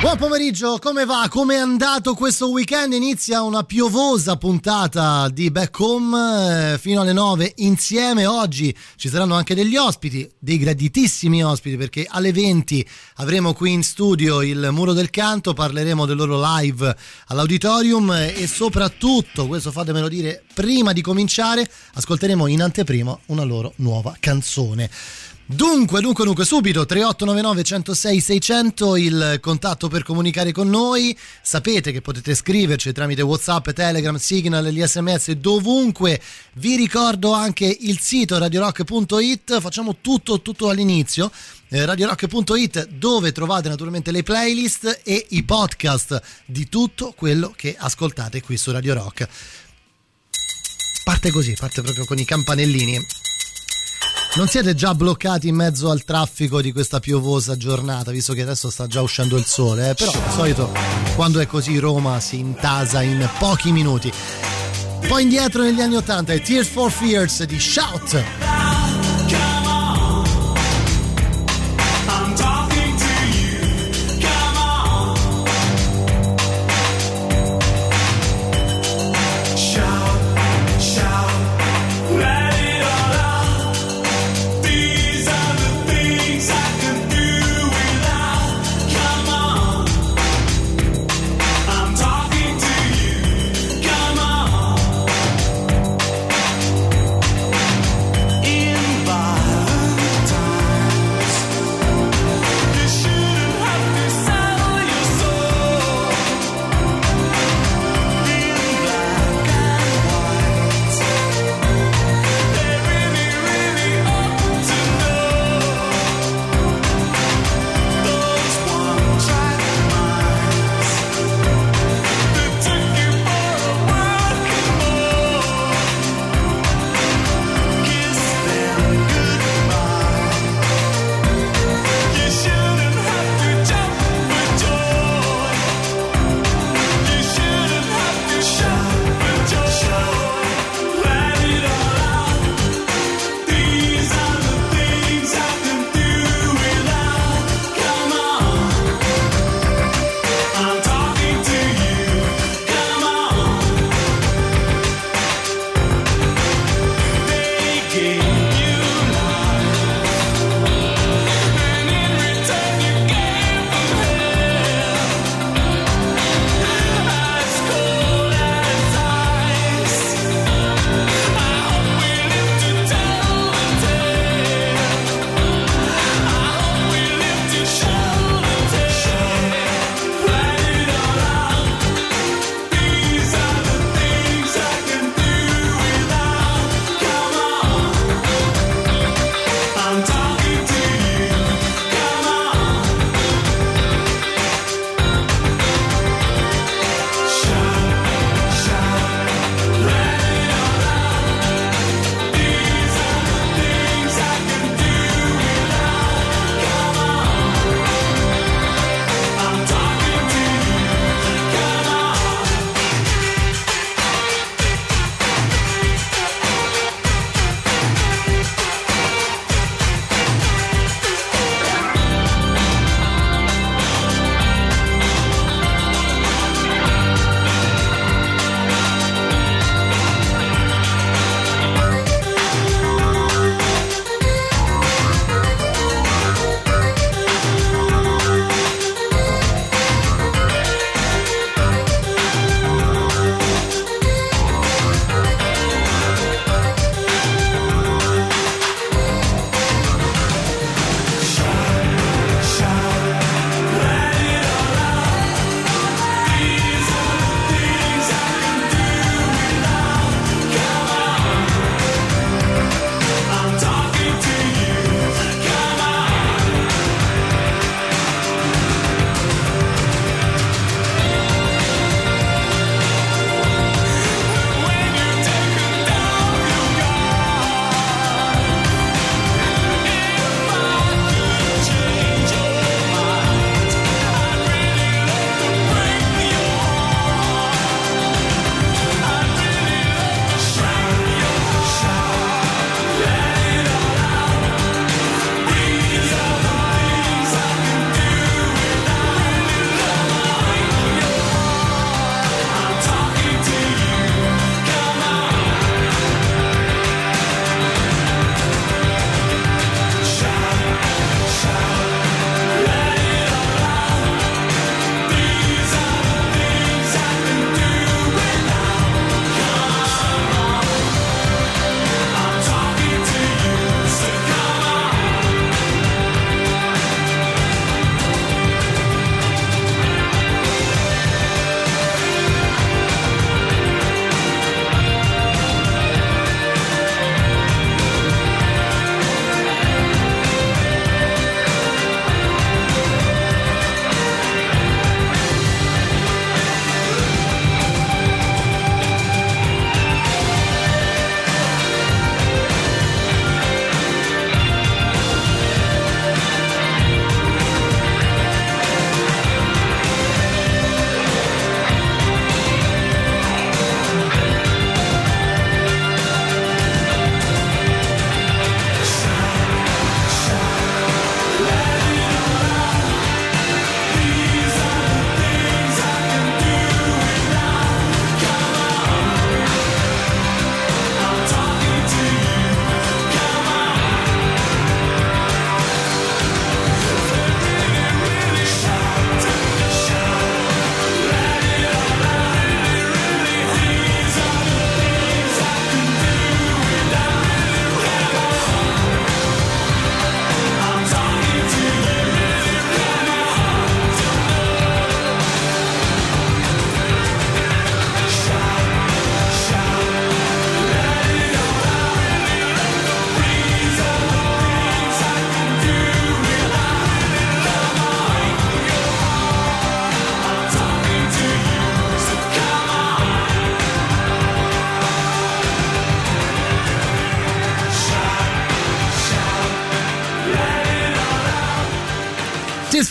Buon pomeriggio, come va? Come è andato questo weekend? Inizia una piovosa puntata di Back Home eh, fino alle 9 insieme. Oggi ci saranno anche degli ospiti, dei graditissimi ospiti, perché alle 20 avremo qui in studio il Muro del Canto, parleremo del loro live all'auditorium e soprattutto, questo fatemelo dire prima di cominciare, ascolteremo in anteprima una loro nuova canzone. Dunque, dunque, dunque, subito 3899 106 600 il contatto per comunicare con noi. Sapete che potete scriverci tramite WhatsApp, Telegram, Signal, gli SMS dovunque. Vi ricordo anche il sito radiorock.it. Facciamo tutto tutto all'inizio. Eh, radiorock.it dove trovate naturalmente le playlist e i podcast di tutto quello che ascoltate qui su Radio Rock. Parte così, parte proprio con i campanellini. Non siete già bloccati in mezzo al traffico di questa piovosa giornata, visto che adesso sta già uscendo il sole, eh? però di solito quando è così Roma si intasa in pochi minuti. Poi indietro negli anni 80 è Tears for Fears di Shout.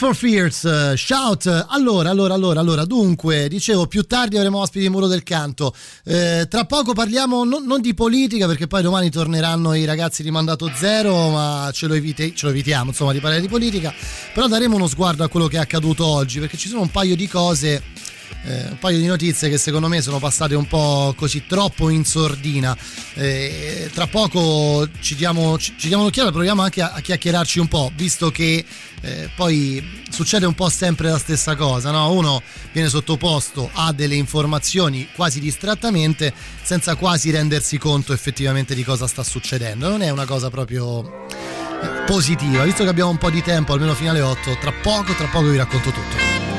For Fears, shout. Allora, allora, allora, allora, dunque, dicevo, più tardi avremo ospiti di Muro del Canto. Eh, tra poco parliamo non, non, di politica, perché poi domani torneranno i ragazzi di Mandato Zero, ma ce lo, evite, ce lo evitiamo, insomma, di parlare di politica. Però daremo uno sguardo a quello che è accaduto oggi, perché ci sono un paio di cose eh, un paio di notizie che secondo me sono passate un po' così troppo in sordina. Eh, tra poco ci diamo, ci, ci diamo un'occhiata, proviamo anche a, a, chiacchierarci un po', visto che eh, poi succede un po' sempre la stessa cosa, no? uno viene sottoposto a delle informazioni quasi distrattamente senza quasi rendersi conto effettivamente di cosa sta succedendo. Non è una cosa proprio eh, positiva, visto che abbiamo un po' di tempo, almeno fino alle 8, tra poco, tra poco vi racconto tutto.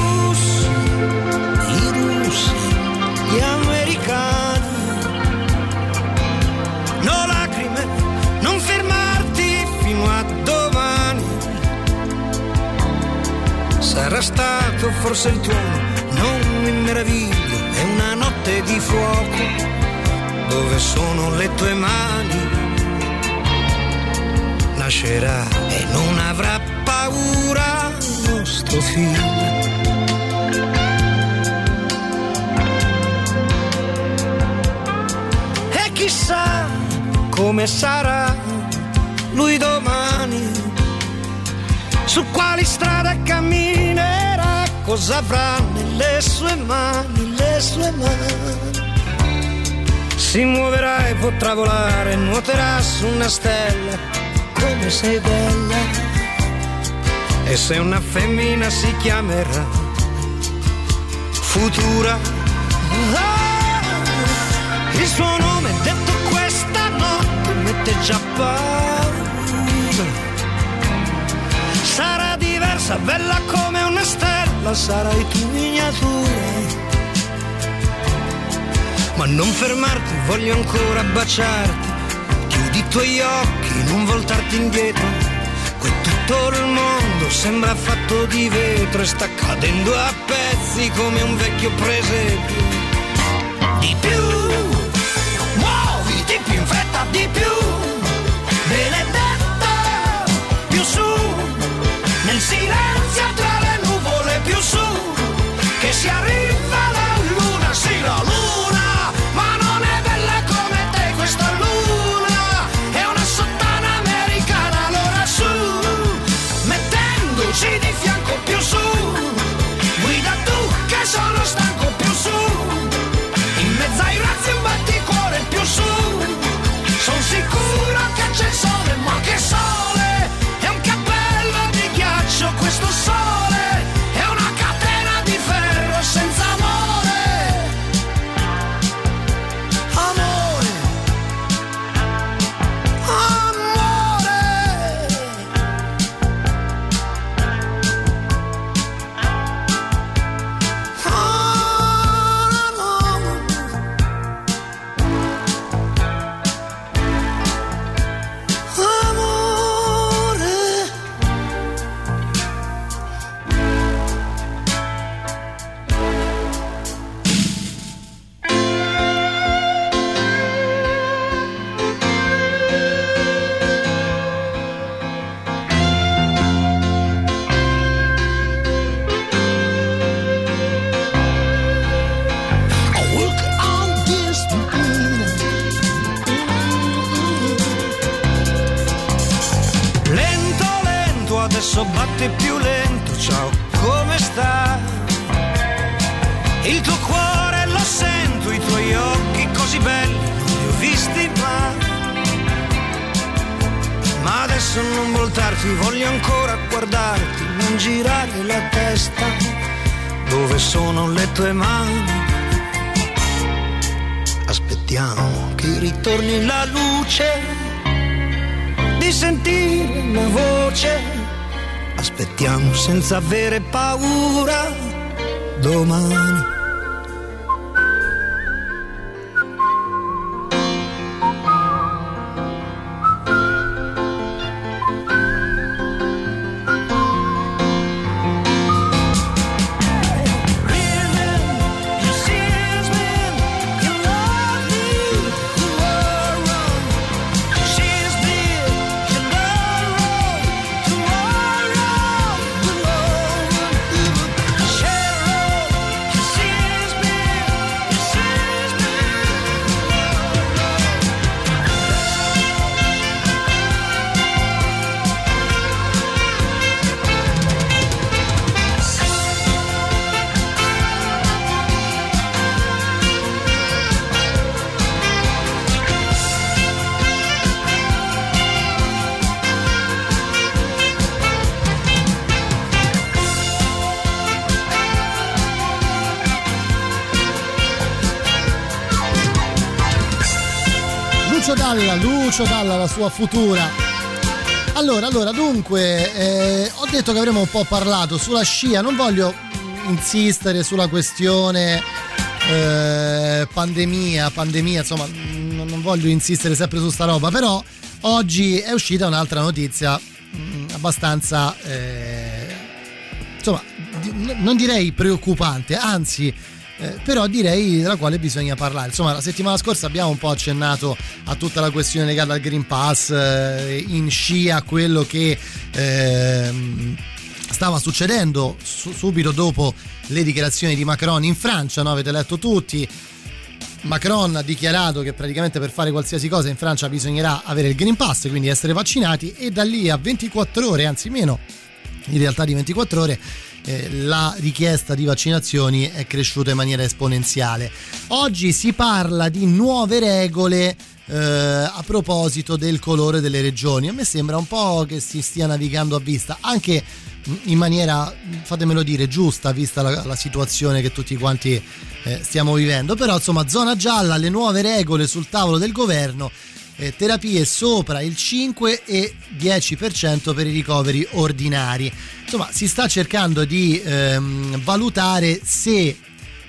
Sarà stato forse il tuono, non mi meraviglio, è una notte di fuoco dove sono le tue mani. Nascerà e non avrà paura nostro figlio chissà come sarà lui domani, su quali strade camminerà, cosa avrà nelle sue mani, le sue mani. Si muoverà e potrà volare, nuoterà su una stella, come sei bella. E se una femmina si chiamerà futura. Ah, il suo nome detto questa notte mette già paura. Sarà diversa, bella come una stella, sarai tu miniatura. Ma non fermarti, voglio ancora baciarti. Chiudi i tuoi occhi, non voltarti indietro. Qui tutto il mondo sembra fatto di vetro e sta cadendo a pezzi come un vecchio presepio. Di più di più in fretta di più benedetta più su nel silenzio tra più su che si arriva la voltarti, voglio ancora guardarti, non girare la testa. Dove sono le tue mani? aspettiamo che ritorni la luce, di sentire una voce, aspettiamo senza avere paura domani. Lucio Dalla, la sua futura. Allora, allora, dunque, eh, ho detto che avremmo un po' parlato sulla scia, non voglio insistere sulla questione eh, pandemia, pandemia, insomma, non, non voglio insistere sempre su sta roba, però oggi è uscita un'altra notizia mh, abbastanza, eh, insomma, di, non direi preoccupante, anzi eh, però direi della quale bisogna parlare. Insomma, la settimana scorsa abbiamo un po' accennato a tutta la questione legata al Green Pass, eh, in scia a quello che eh, stava succedendo su- subito dopo le dichiarazioni di Macron in Francia, no? avete letto tutti. Macron ha dichiarato che praticamente per fare qualsiasi cosa in Francia bisognerà avere il Green Pass, quindi essere vaccinati e da lì a 24 ore, anzi meno in realtà di 24 ore, eh, la richiesta di vaccinazioni è cresciuta in maniera esponenziale. Oggi si parla di nuove regole eh, a proposito del colore delle regioni. A me sembra un po' che si stia navigando a vista, anche in maniera, fatemelo dire, giusta, vista la, la situazione che tutti quanti eh, stiamo vivendo. Però, insomma, zona gialla, le nuove regole sul tavolo del governo. Eh, terapie sopra il 5 e 10% per i ricoveri ordinari. Insomma, si sta cercando di ehm, valutare se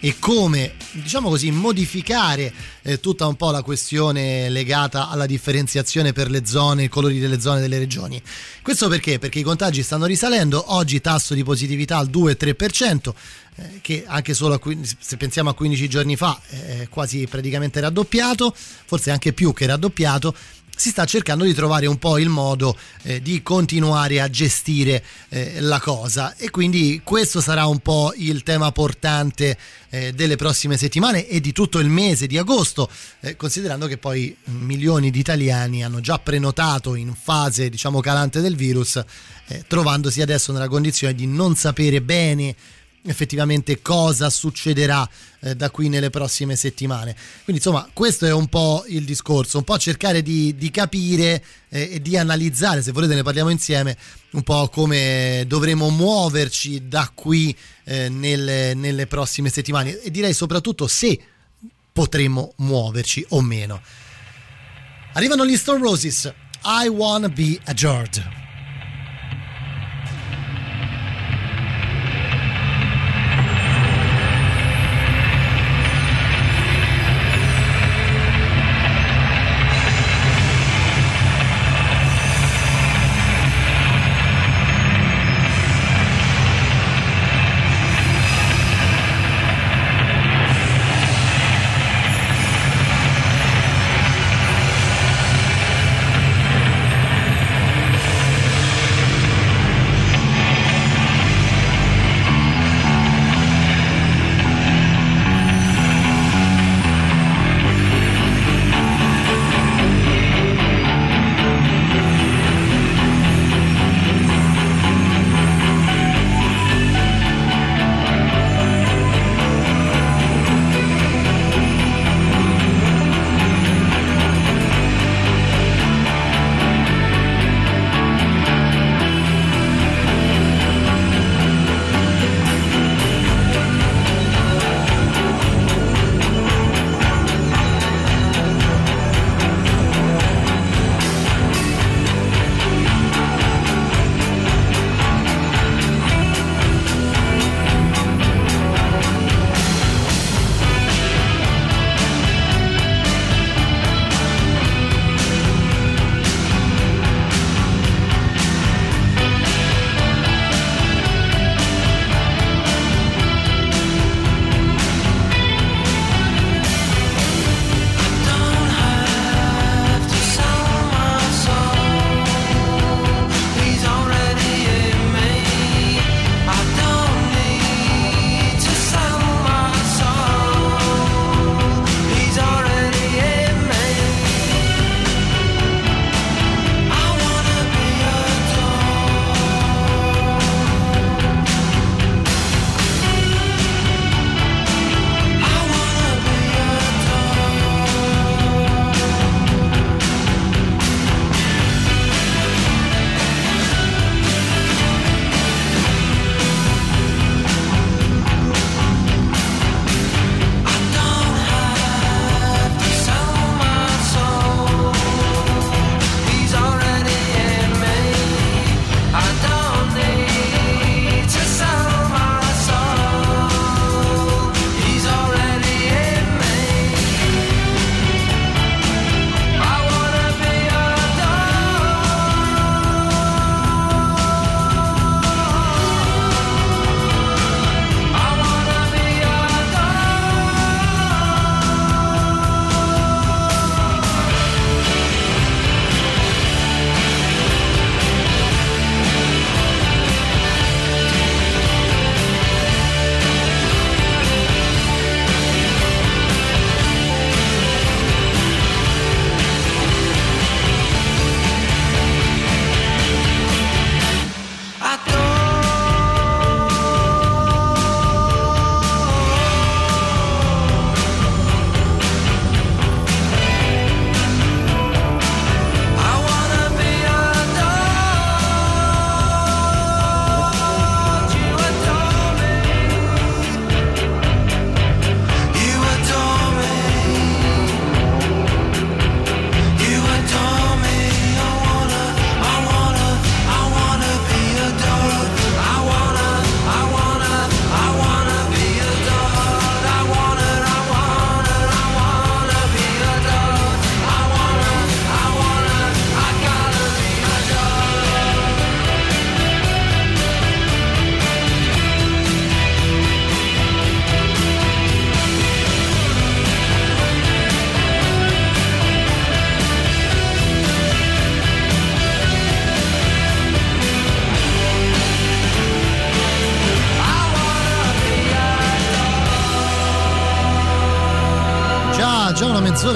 e come, diciamo così, modificare eh, tutta un po' la questione legata alla differenziazione per le zone, i colori delle zone delle regioni. Questo perché? Perché i contagi stanno risalendo, oggi tasso di positività al 2-3%, eh, che anche solo a, se pensiamo a 15 giorni fa è quasi praticamente raddoppiato, forse anche più che raddoppiato si sta cercando di trovare un po' il modo eh, di continuare a gestire eh, la cosa. E quindi questo sarà un po' il tema portante eh, delle prossime settimane e di tutto il mese di agosto eh, considerando che poi milioni di italiani hanno già prenotato in fase diciamo calante del virus eh, trovandosi adesso nella condizione di non sapere bene effettivamente cosa succederà eh, da qui nelle prossime settimane. Quindi insomma questo è un po' il discorso, un po' cercare di, di capire eh, e di analizzare, se volete ne parliamo insieme, un po' come dovremo muoverci da qui eh, nelle, nelle prossime settimane e direi soprattutto se potremo muoverci o meno. Arrivano gli Stone Roses, I Wanna Be a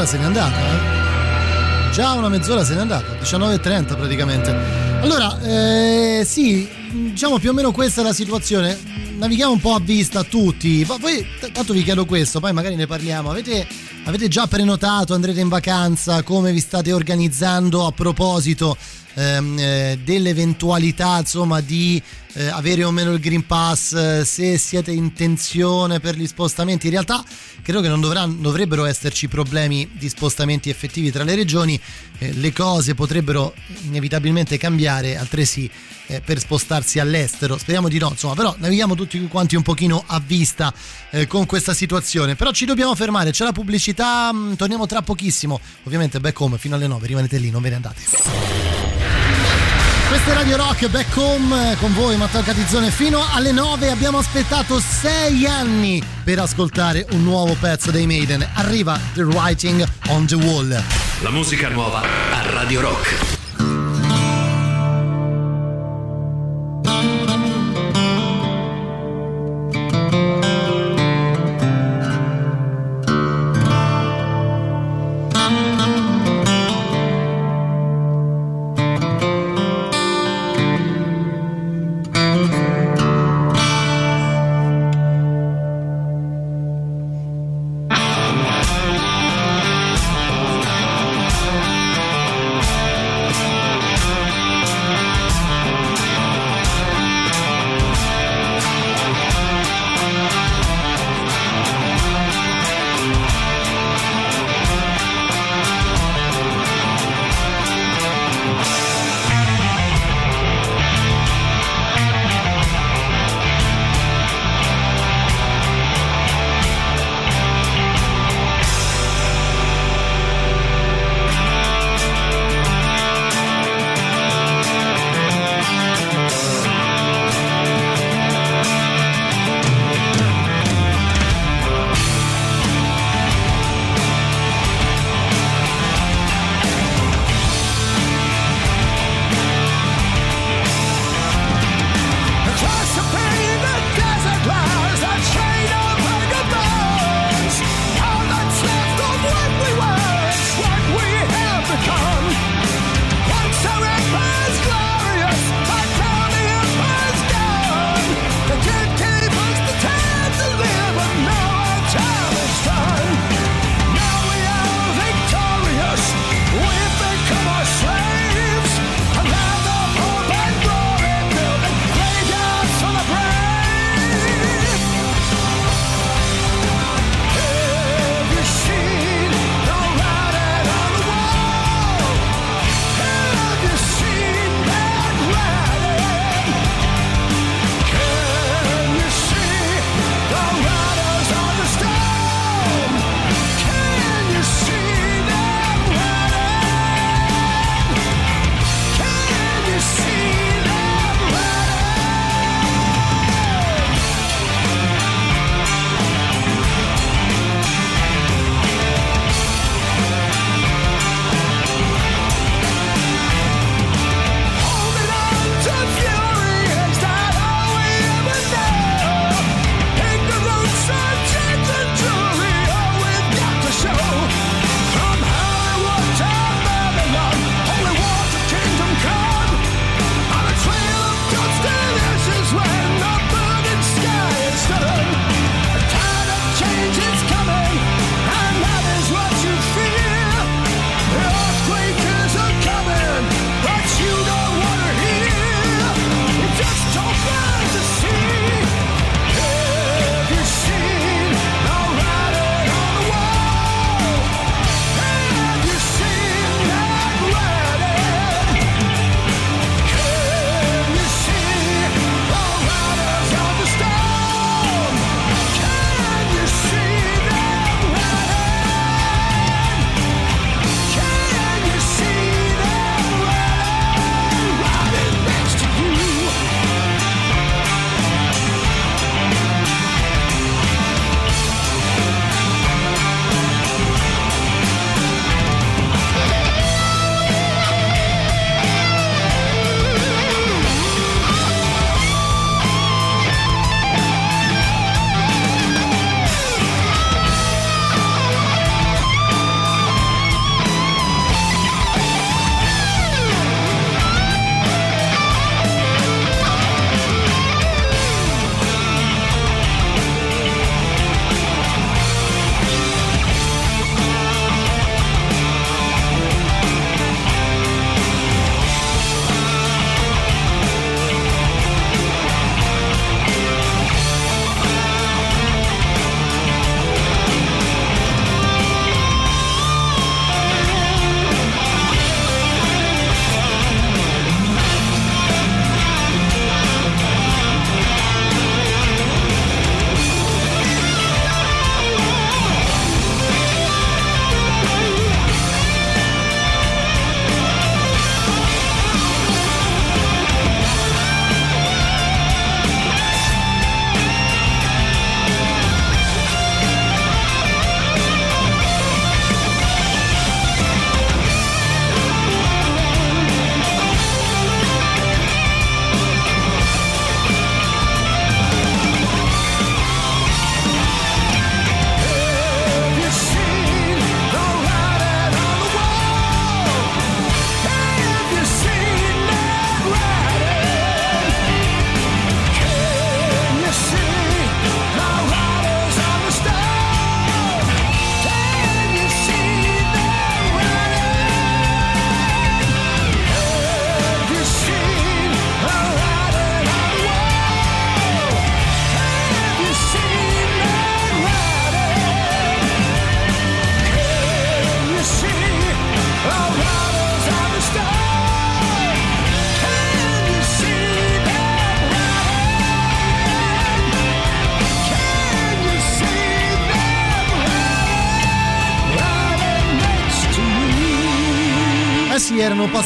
se n'è andata, eh? Già una mezz'ora se n'è andata, 19.30 praticamente. Allora, eh, sì, diciamo più o meno questa è la situazione. Navighiamo un po' a vista tutti. Poi, tanto vi chiedo questo, poi magari ne parliamo. Avete, avete già prenotato? Andrete in vacanza? Come vi state organizzando a proposito ehm, eh, dell'eventualità insomma di eh, avere o meno il Green Pass, eh, se siete in tensione per gli spostamenti. In realtà credo che non dovranno, dovrebbero esserci problemi di spostamenti effettivi tra le regioni, eh, le cose potrebbero inevitabilmente cambiare, altresì eh, per spostarsi all'estero. Speriamo di no, insomma, però navighiamo tutti quanti un pochino a vista eh, con questa situazione. Però ci dobbiamo fermare, c'è la pubblicità, mh, mm, torniamo tra pochissimo. Ovviamente back home fino alle 9, rimanete lì, non ve ne andate. Questo è Radio Rock Back Home con voi Matteo Catizzone. Fino alle 9 abbiamo aspettato 6 anni per ascoltare un nuovo pezzo dei Maiden. Arriva The Writing on the Wall. La musica nuova a Radio Rock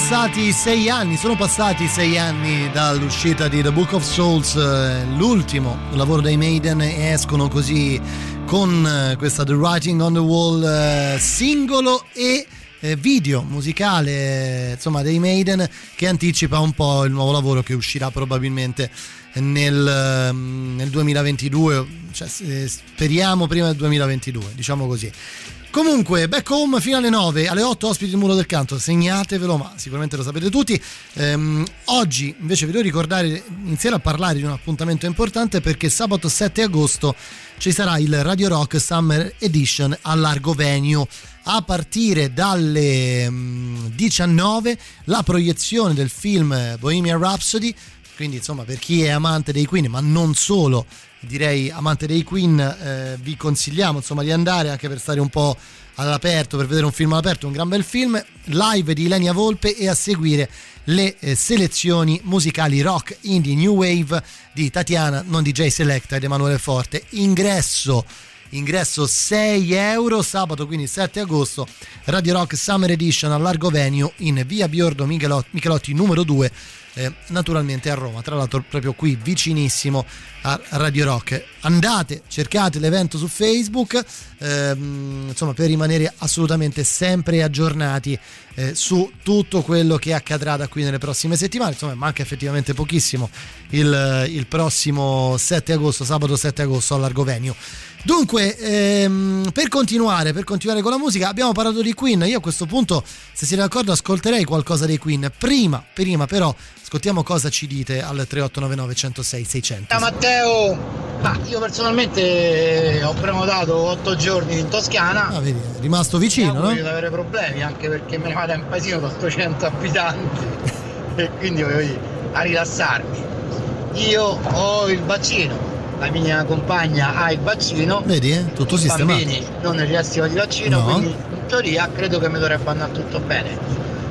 passati sei anni, sono passati sei anni dall'uscita di The Book of Souls, eh, l'ultimo lavoro dei Maiden, e escono così con eh, questa The Writing on the Wall eh, singolo e video musicale insomma dei Maiden che anticipa un po' il nuovo lavoro che uscirà probabilmente nel, nel 2022 cioè, speriamo prima del 2022 diciamo così Comunque, back home fino alle 9, alle 8 ospiti il muro del canto, segnatevelo, ma sicuramente lo sapete tutti. Ehm, oggi invece vi devo ricordare, iniziare a parlare di un appuntamento importante perché sabato 7 agosto ci sarà il Radio Rock Summer Edition a Largo Venue. A partire dalle 19 mm, la proiezione del film Bohemian Rhapsody, quindi insomma per chi è amante dei Queen, ma non solo direi amante dei Queen eh, vi consigliamo insomma di andare anche per stare un po' all'aperto per vedere un film all'aperto un gran bel film live di Ilenia Volpe e a seguire le eh, selezioni musicali rock indie new wave di Tatiana non DJ Selecta ed Emanuele Forte. Ingresso ingresso 6 euro sabato quindi 7 agosto Radio Rock Summer Edition al Largo Venue in via Biordo Michelotti numero 2 eh, naturalmente a Roma, tra l'altro proprio qui vicinissimo a Radio Rock. Andate, cercate l'evento su Facebook, ehm, insomma per rimanere assolutamente sempre aggiornati eh, su tutto quello che accadrà da qui nelle prossime settimane, insomma manca effettivamente pochissimo il, il prossimo 7 agosto, sabato 7 agosto all'Argovenio. Dunque, ehm, per continuare, per continuare con la musica, abbiamo parlato di Queen. Io a questo punto, se siete d'accordo, ascolterei qualcosa dei Queen. Prima, prima però, ascoltiamo cosa ci dite al 3899 106 600. Ciao Matteo, ah, io personalmente ho prenotato 8 giorni in Toscana. Ah, vedi, è rimasto vicino, no? Non avere problemi, anche perché me ne vado in paesino con 800 abitanti e quindi voglio dire, a rilassarmi. Io ho il bacino, la mia compagna ha il vaccino. Vedi, eh? tutto sistemato. I bambini non necessitano di vaccino, no. quindi in teoria credo che mi dovrebbe andare tutto bene.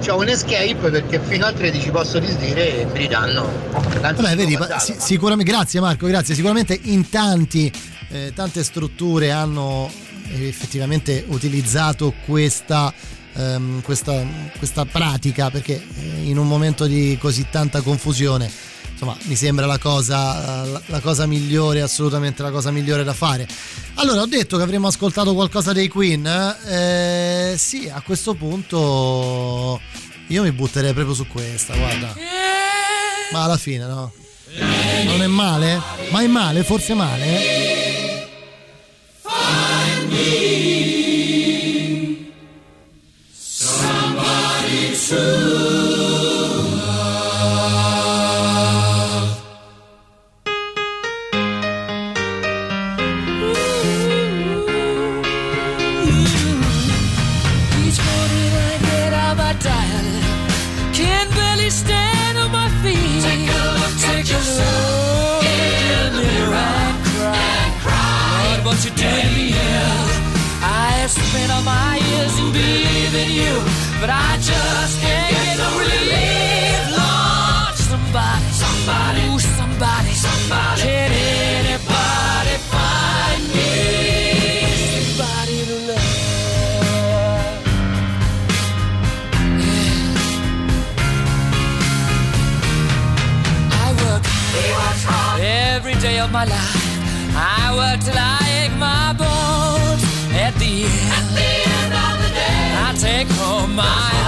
C'ho un escape perché fino al 13 posso disdire e mi ridanno. Vabbè, vedi, si, sicuramente, grazie Marco, grazie. Sicuramente in tanti, eh, tante strutture hanno effettivamente utilizzato questa, ehm, questa, questa pratica perché eh, in un momento di così tanta confusione insomma mi sembra la cosa, la cosa migliore, assolutamente la cosa migliore da fare. Allora, ho detto che avremmo ascoltato qualcosa dei Queen. Eh, sì, a questo punto io mi butterei proprio su questa, guarda. Ma alla fine, no? Non è male? Ma è male? Forse male? Find me somebody true. But I just can't get no relief. Lord, somebody, somebody, ooh, somebody, somebody, can anybody find me somebody to love? Yeah. I work every day of my life. I work till I my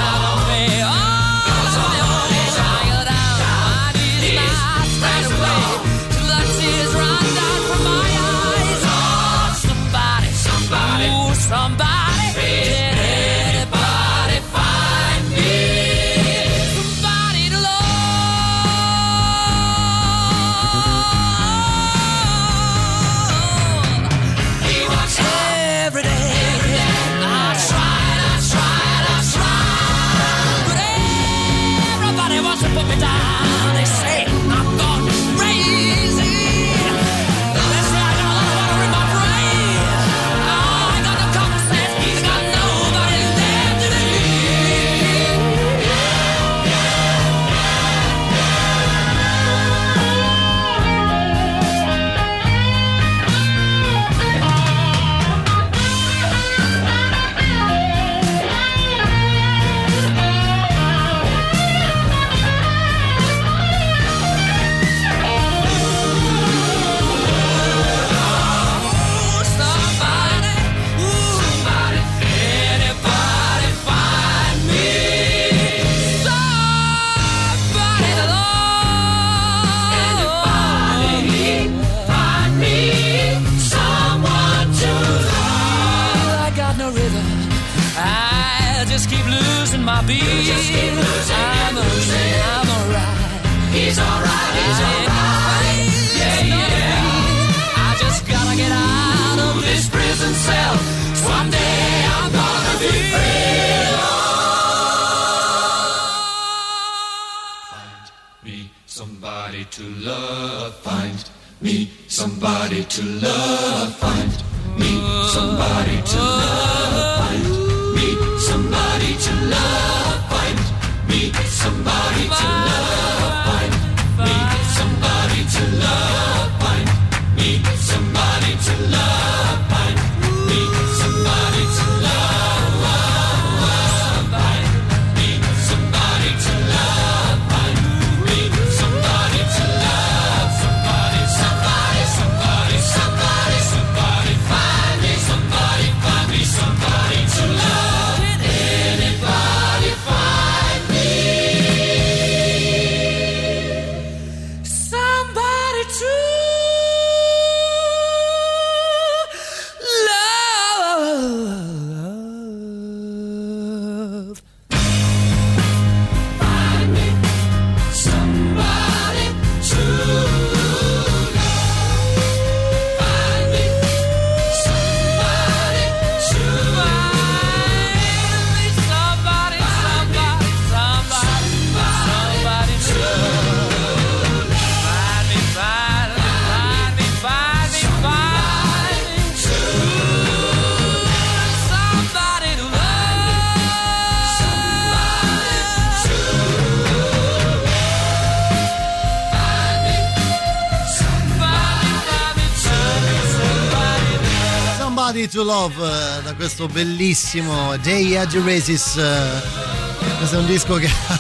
to Love eh, da questo bellissimo Jay Agirasis. Eh, questo è un disco che ha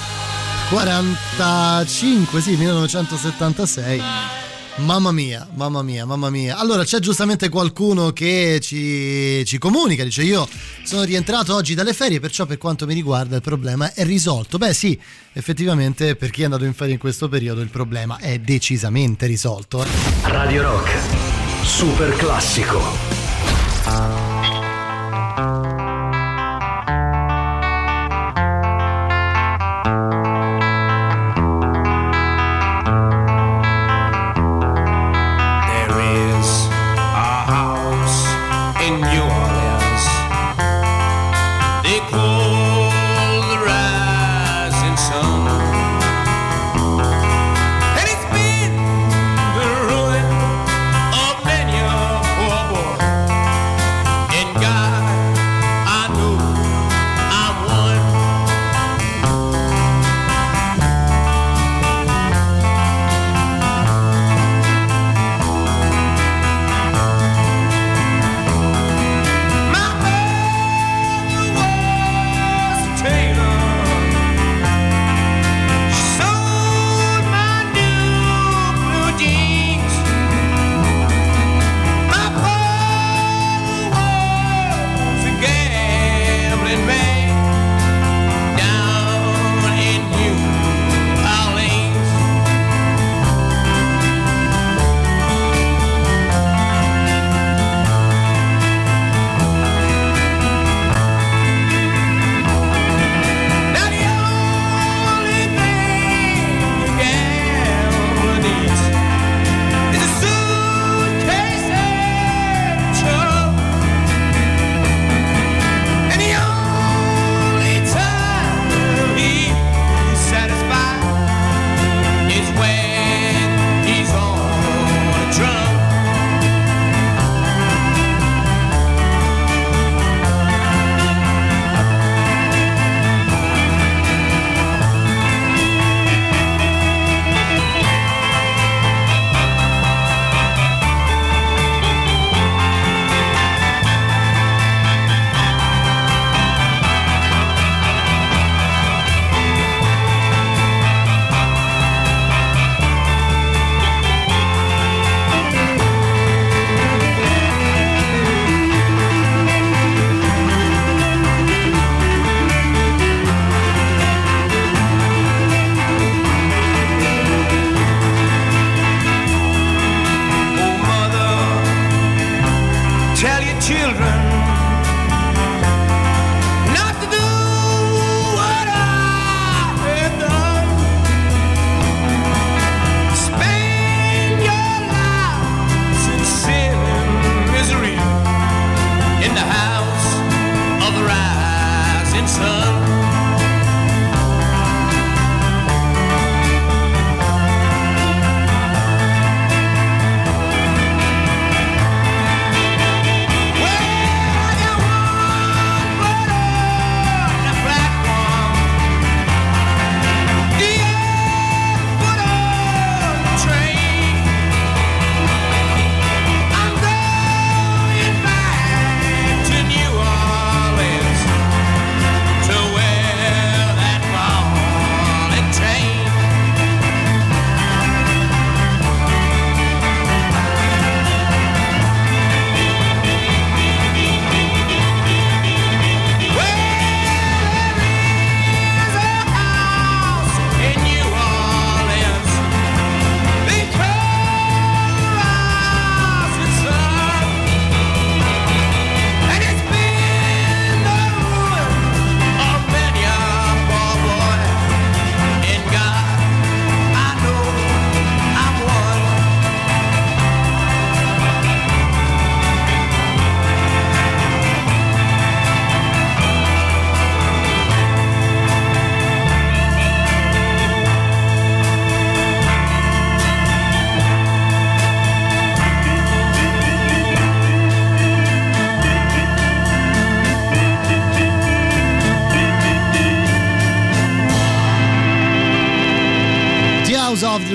45, sì, 1976. Mamma mia, mamma mia, mamma mia. Allora c'è giustamente qualcuno che ci, ci comunica, dice io sono rientrato oggi dalle ferie, perciò per quanto mi riguarda il problema è risolto. Beh sì, effettivamente per chi è andato in ferie in questo periodo il problema è decisamente risolto. Eh. Radio Rock, super classico.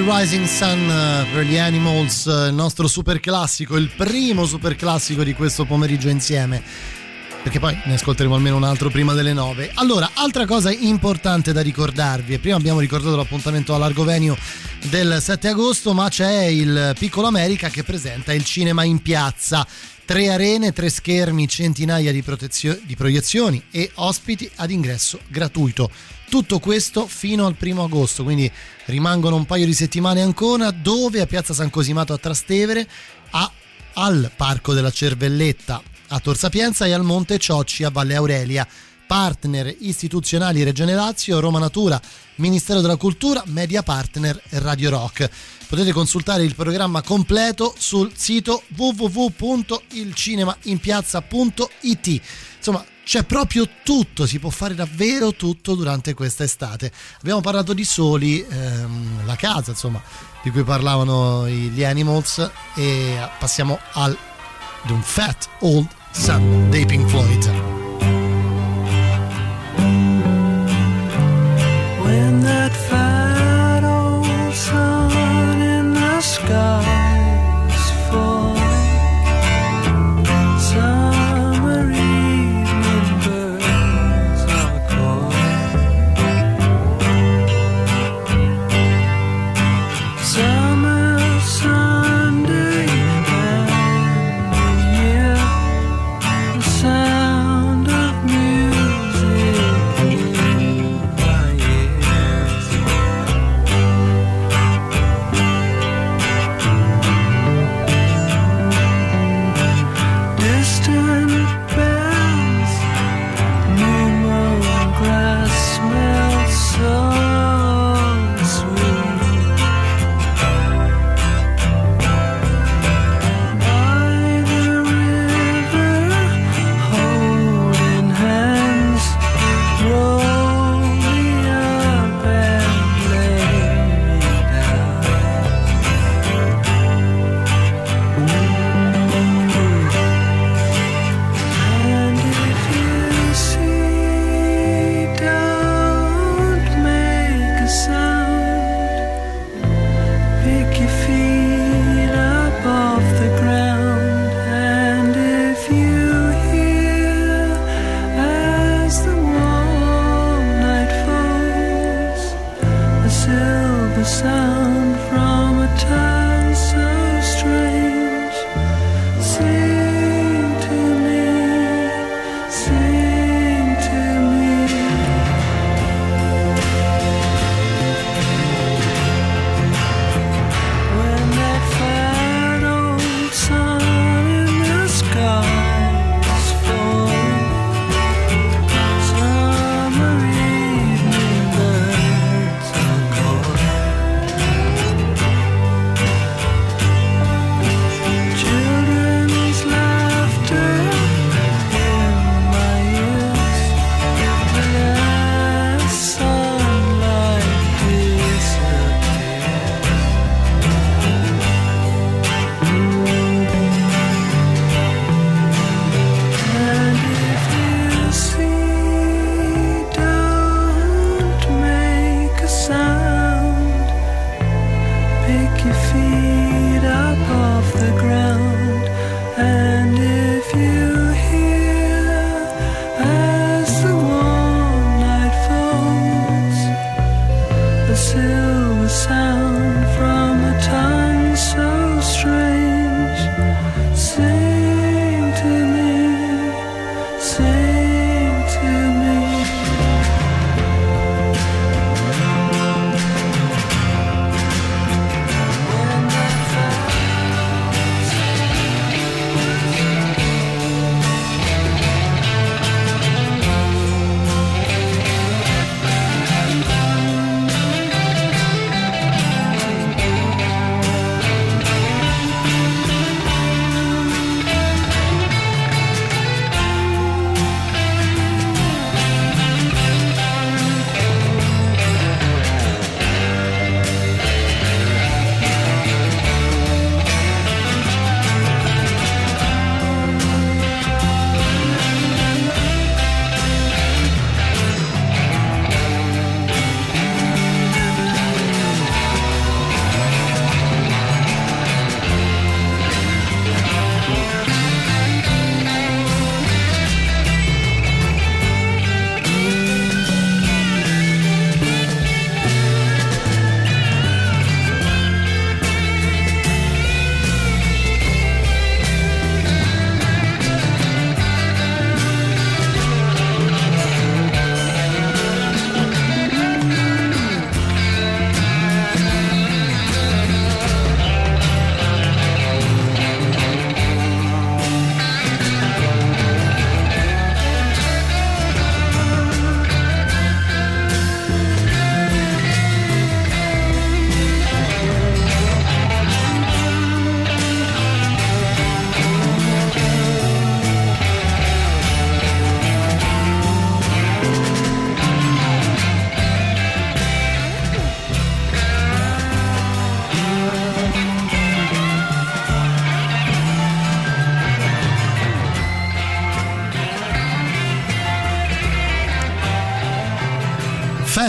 Rising Sun eh, per gli Animals, eh, il nostro super classico, il primo super classico di questo pomeriggio insieme. Perché poi ne ascolteremo almeno un altro prima delle 9. Allora, altra cosa importante da ricordarvi, prima abbiamo ricordato l'appuntamento all'Argovenio del 7 agosto, ma c'è il Piccolo America che presenta il cinema in piazza. Tre arene, tre schermi, centinaia di, protezio- di proiezioni e ospiti ad ingresso gratuito. Tutto questo fino al primo agosto, quindi rimangono un paio di settimane ancora. Dove? A Piazza San Cosimato a Trastevere, a, al Parco della Cervelletta a Tor Sapienza e al Monte Ciocci a Valle Aurelia. Partner istituzionali Regione Lazio, Roma Natura, Ministero della Cultura, Media Partner Radio Rock. Potete consultare il programma completo sul sito www.ilcinemainpiazza.it. Insomma, c'è proprio tutto, si può fare davvero tutto durante questa estate. Abbiamo parlato di soli, ehm, la casa, insomma, di cui parlavano gli Animals e passiamo al un Fat Old Sun dei Pink Floyd.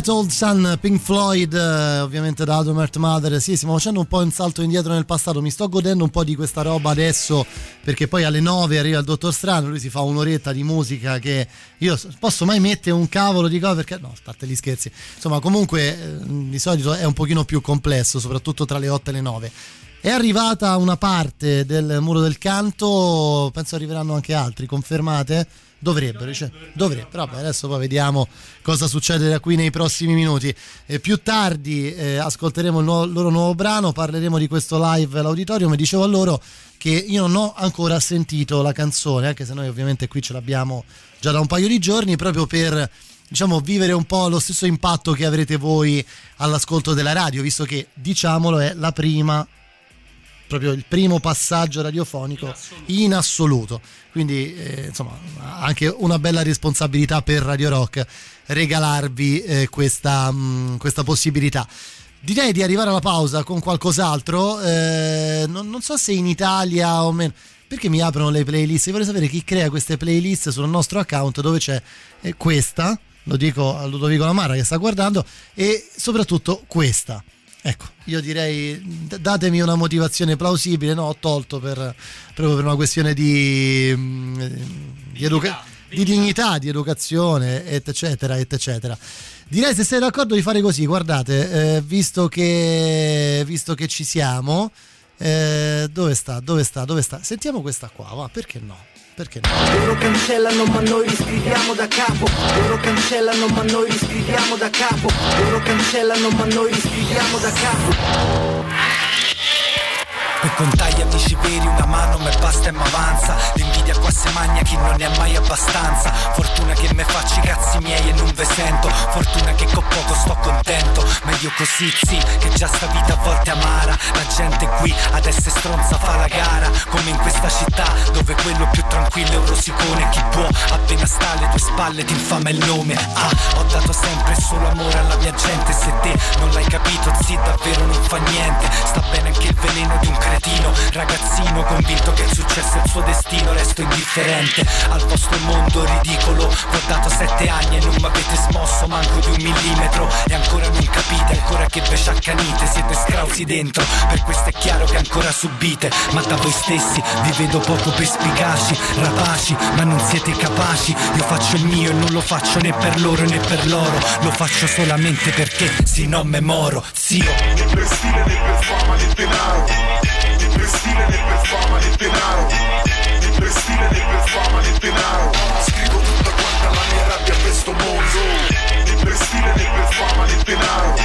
That Old Sun, Pink Floyd, eh, ovviamente da Adam Earth Mother. Sì, stiamo facendo un po' un salto indietro nel passato. Mi sto godendo un po' di questa roba adesso perché poi alle 9 arriva il Dottor Strano. Lui si fa un'oretta di musica che io posso mai mettere un cavolo di cose perché no, a parte gli scherzi. Insomma, comunque eh, di solito è un pochino più complesso, soprattutto tra le 8 e le 9. È arrivata una parte del muro del canto, penso arriveranno anche altri, confermate? Dovrebbero, dice, dovrebbero. Vabbè, adesso poi vediamo cosa succede da qui nei prossimi minuti. E più tardi eh, ascolteremo il nuovo- loro nuovo brano, parleremo di questo live all'auditorium. E dicevo a loro che io non ho ancora sentito la canzone, anche se noi ovviamente qui ce l'abbiamo già da un paio di giorni, proprio per diciamo vivere un po' lo stesso impatto che avrete voi all'ascolto della radio, visto che diciamolo è la prima proprio il primo passaggio radiofonico in assoluto. Quindi, eh, insomma, anche una bella responsabilità per Radio Rock regalarvi eh, questa, mh, questa possibilità. Direi di arrivare alla pausa con qualcos'altro. eh, non, non so se in Italia o meno. Perché mi aprono le playlist? Io vorrei sapere chi crea queste playlist sul nostro account dove c'è eh, questa, lo dico a Ludovico Lamara che sta guardando, e soprattutto questa. Ecco, io direi datemi una motivazione plausibile, no, ho tolto per, proprio per una questione di, di, educa- di dignità, di educazione, et eccetera, et eccetera. Direi se siete d'accordo di fare così, guardate, eh, visto, che, visto che ci siamo, eh, dove sta, dove sta, dove sta? Sentiamo questa qua, va, perché no? Perché no? Loro cancellano ma noi riscriviamo da capo. Loro cancellano ma noi riscriviamo da capo. Loro cancellano ma noi riscriviamo da capo Per contagli amici veri una mano me basta e m'avanza L'invidia qua se magna chi non ha mai abbastanza. Fortuna che me faccio i cazzi miei e non ve sento. Fortuna che con poco sto contento. Meglio così sì che già sta vita a volte amara. La gente qui ad essere stronza fa la gara. Come in questa città dove quello più tranquillo è un rosicone. Chi può appena sta alle tue spalle ti infama il nome. Ah ho dato sempre solo amore alla mia gente. Se te non l'hai capito zi davvero non fa niente. Sta bene anche il veleno di un cretino Ragazzino convinto che il successo è il suo destino Resto indifferente al vostro mondo ridicolo. Vi ho dato sette anni e non mi avete smosso manco di un millimetro. E ancora non capite, ancora che ve sciaccanite Siete scrausi dentro, per questo è chiaro che ancora subite Ma da voi stessi vi vedo poco perspicaci Rapaci, ma non siete capaci. Io faccio il mio e non lo faccio né per loro né per loro. Lo faccio solamente perché se no me moro, zio. Né per stile né per fama né denaro per stile né per fama né denaro. Né per né per fama né denaro. Scrivo tutta quanta la mia rabbia a questo mondo. Né per né per fama né denaro.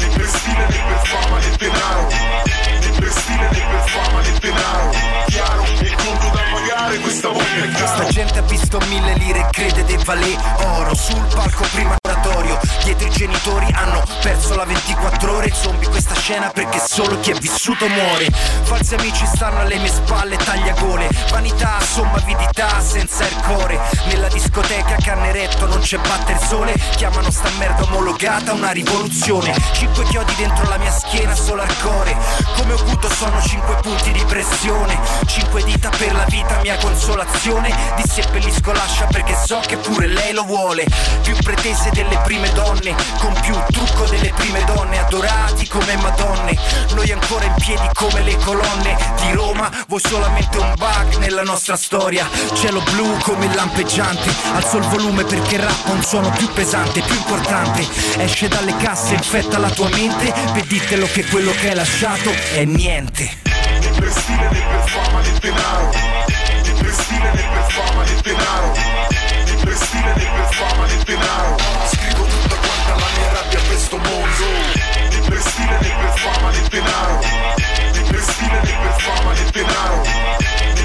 Né per né per fama né denaro per stile né per fama né denaro. Chiaro, il conto da pagare questa volta è Questa caro gente ha visto mille lire e crede di valere oro. Sul palco prima oratorio Dietro i genitori hanno perso la 24 ore. Zombie questa scena perché solo chi è vissuto muore. Falsi amici stanno alle mie spalle tagliagole. Vanità, somma avidità senza il core Nella discoteca canneretto non c'è batte il sole. Chiamano sta merda omologata una rivoluzione. Cinque chiodi dentro la mia schiena solo al core. Come Ocuto sono cinque punti di pressione. Cinque dita per la vita mia consolazione. Di seppellisco lascia perché so che pure lei lo vuole. Più pretese delle prime donne Con più trucco delle prime donne. Adorati come madonne Noi ancora in piedi come le colonne. Di Roma Vuoi solamente un bug nella nostra storia? Cielo blu come il lampeggiante. Alzo il volume perché il rap ha un suono più pesante Più importante. Esce dalle casse, infetta la tua mente. Per dirtelo che quello che hai lasciato è niente Né per stile per fama né denaro. Per stile per fama né denaro per stile per fama né denaro Scrivo tutta quanta la mia rabbia mondo per stile per fama né denaro per stile per fama né denaro.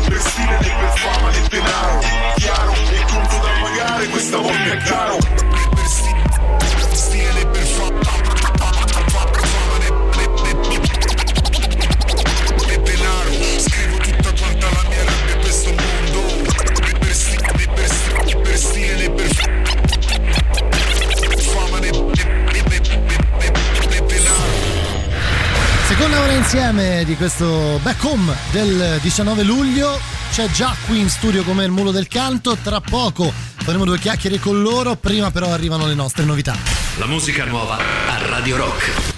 Per stile per fama né denaro Chiaro, il conto da pagare questa volta è caro di questo back home del 19 luglio. C'è già qui in studio come il mulo del canto. Tra poco faremo due chiacchiere con loro, prima però arrivano le nostre novità. La musica nuova a Radio Rock.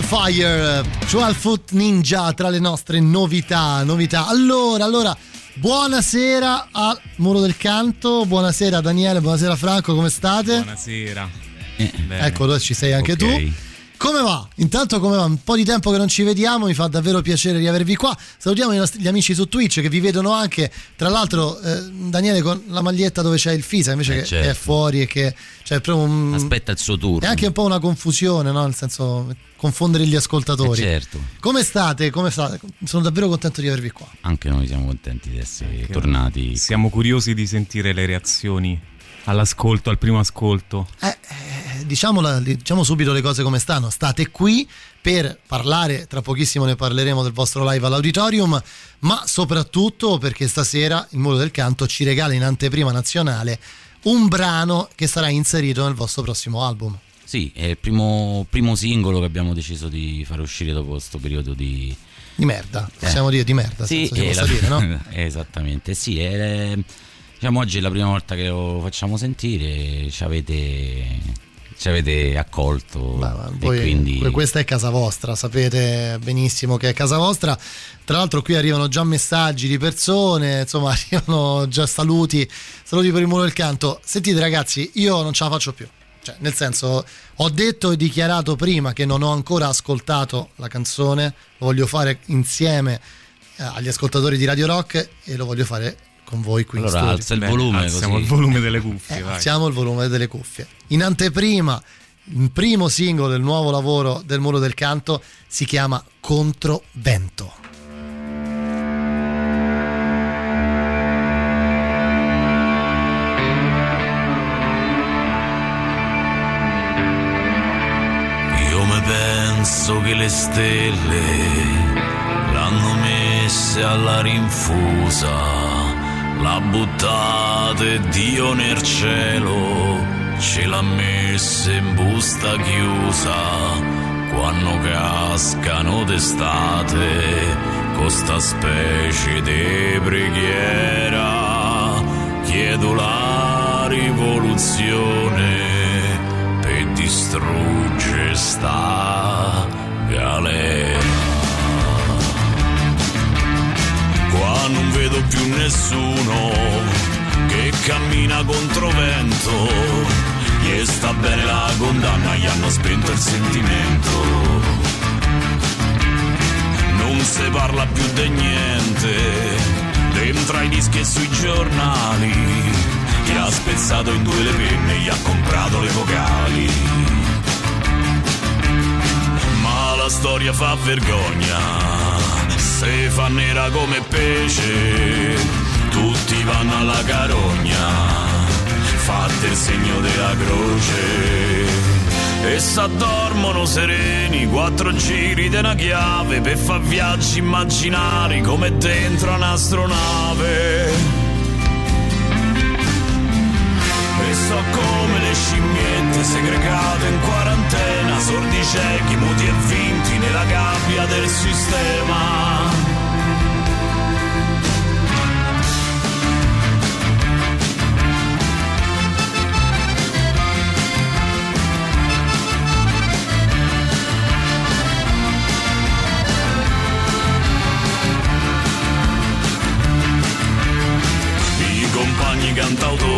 The Fire, 12 Foot Ninja tra le nostre novità, novità. Allora, allora, buonasera al Muro del Canto, buonasera Daniele, buonasera Franco, come state? Buonasera. Ecco, ci sei anche Ok. tu. Come va? Intanto come va? Un po' di tempo che non ci vediamo, mi fa davvero piacere riavervi qua. Salutiamo i nostri, gli amici su Twitch che vi vedono anche, tra l'altro eh, Daniele con la maglietta dove c'è il Fisa invece Eh, che certo. è fuori e che c'è proprio un... Aspetta il suo turno. È anche un po' una confusione, no? Nel senso confondere gli ascoltatori. Eh, certo. Come state? Come state? Sono davvero contento di avervi qua. Anche noi siamo contenti di essere tornati. Siamo curiosi di sentire le reazioni all'ascolto, al primo ascolto. Eh, diciamo, la- diciamo subito le cose come stanno. State qui per parlare, tra pochissimo ne parleremo del vostro live all'auditorium, ma soprattutto perché stasera il Muro del Canto ci regala in anteprima nazionale un brano che sarà inserito nel vostro prossimo album. Sì, è il primo, primo singolo che abbiamo deciso di fare uscire dopo questo periodo di... Di merda, possiamo dire di merda, Sì, senza si eh, la- dire, no? esattamente, sì, è- diciamo oggi è la prima volta che lo facciamo sentire, ci avete, ci avete accolto e Poi, quindi... que- questa è casa vostra, sapete benissimo che è casa vostra. Tra l'altro qui arrivano già messaggi di persone, insomma arrivano già saluti, saluti per il muro del canto. Sentite ragazzi, io non ce la faccio più. Cioè, nel senso, ho detto e dichiarato prima che non ho ancora ascoltato la canzone, lo voglio fare insieme eh, agli ascoltatori di Radio Rock e lo voglio fare con voi qui in Allora studio. alza il volume alziamo così. il volume delle cuffie, Eh, vai. alziamo il volume delle cuffie. In anteprima, il primo singolo del nuovo lavoro del Muro del Canto si chiama Controvento. Io me penso che le stelle l'hanno messe alla rinfusa, la buttate Dio nel cielo, ce l'ha messa in busta chiusa, quando cascano d'estate, con sta specie di preghiera, chiedo la rivoluzione per distruggere sta galera. Qua non vedo più nessuno che cammina contro vento. Gli sta bene la condanna, gli hanno spento il sentimento. Non si parla più di niente, dentro ai dischi e sui giornali. Chi ha spezzato in due le penne, gli ha comprato le vocali. Ma la storia fa vergogna, se fa nera come pesce, tutti vanno alla carogna, fate il segno della croce. E s'addormono sereni, quattro giri di una chiave per far viaggi immaginari come dentro un'astronave. E so come le scimmiette segregate in quarantena, sordi ciechi, muti e vinti nella gabbia del sistema. Cantautori,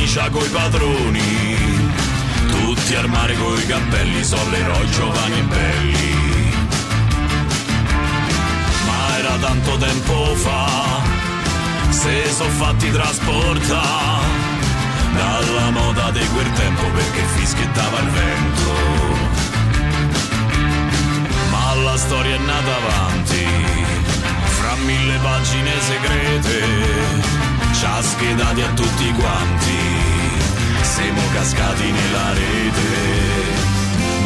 camicia coi padroni, tutti al mare coi cappelli, sono eroi giovani e belli. Ma era tanto tempo fa, se sono fatti trasportare dalla moda di quel tempo perché fischiettava il vento. Ma la storia è nata avanti, fra mille pagine segrete, ci ha schedati a tutti quanti, siamo cascati nella rete.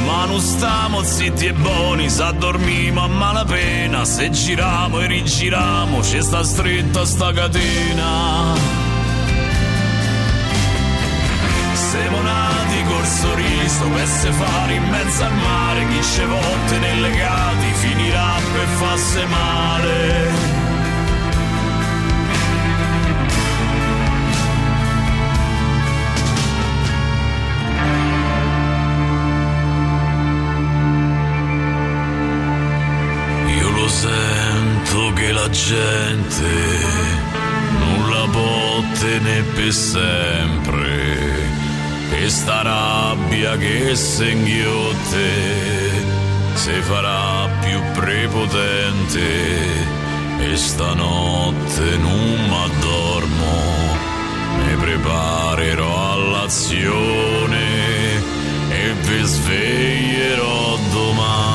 Ma non stiamo zitti e buoni, s'addormimo a malapena, se giriamo e rigiriamo, ci sta stretta sta catena. Siamo nati col sorriso per se fare in mezzo al mare chi ce volte nei legati finirà per farsi male che la gente non la tenere per sempre. E sta rabbia che se inghiotte si farà più prepotente. E stanotte non mi preparerò all'azione e vi sveglierò domani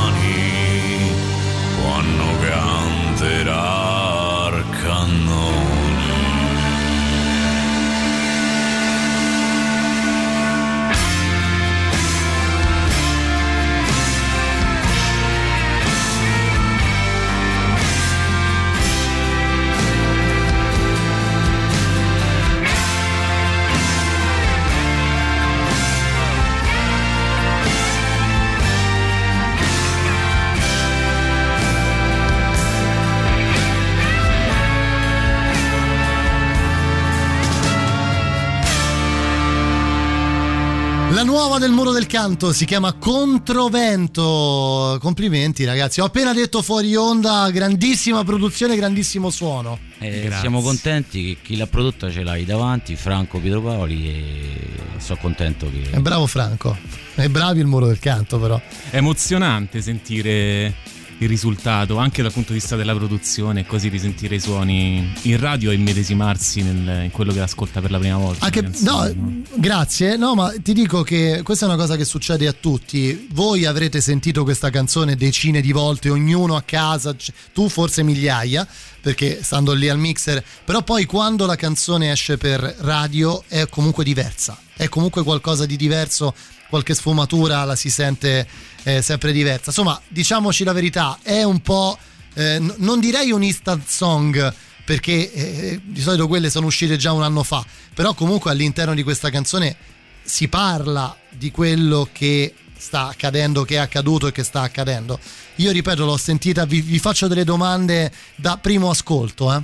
nuova del muro del canto si chiama Controvento. Complimenti ragazzi, ho appena detto fuori onda, grandissima produzione, grandissimo suono. Eh, siamo contenti che chi l'ha prodotta ce l'hai davanti, Franco Pietropoli e sono contento che... È bravo Franco, è bravi il muro del canto però. È emozionante sentire il risultato, anche dal punto di vista della produzione, e così risentire i suoni in radio e immedesimarsi nel- in quello che ascolta per la prima volta. Anche, no, grazie, no, ma ti dico che questa è una cosa che succede a tutti. Voi avrete sentito questa canzone decine di volte, ognuno a casa, tu forse migliaia, perché stando lì al mixer, però poi quando la canzone esce per radio è comunque diversa, è comunque qualcosa di diverso, qualche sfumatura la si sente eh, sempre diversa. Insomma, diciamoci la verità, è un po', eh, n- non direi un instant song, perché eh, di solito quelle sono uscite già un anno fa, però comunque all'interno di questa canzone si parla di quello che sta accadendo, che è accaduto e che sta accadendo. Io ripeto, l'ho sentita, vi, vi faccio delle domande da primo ascolto. Eh.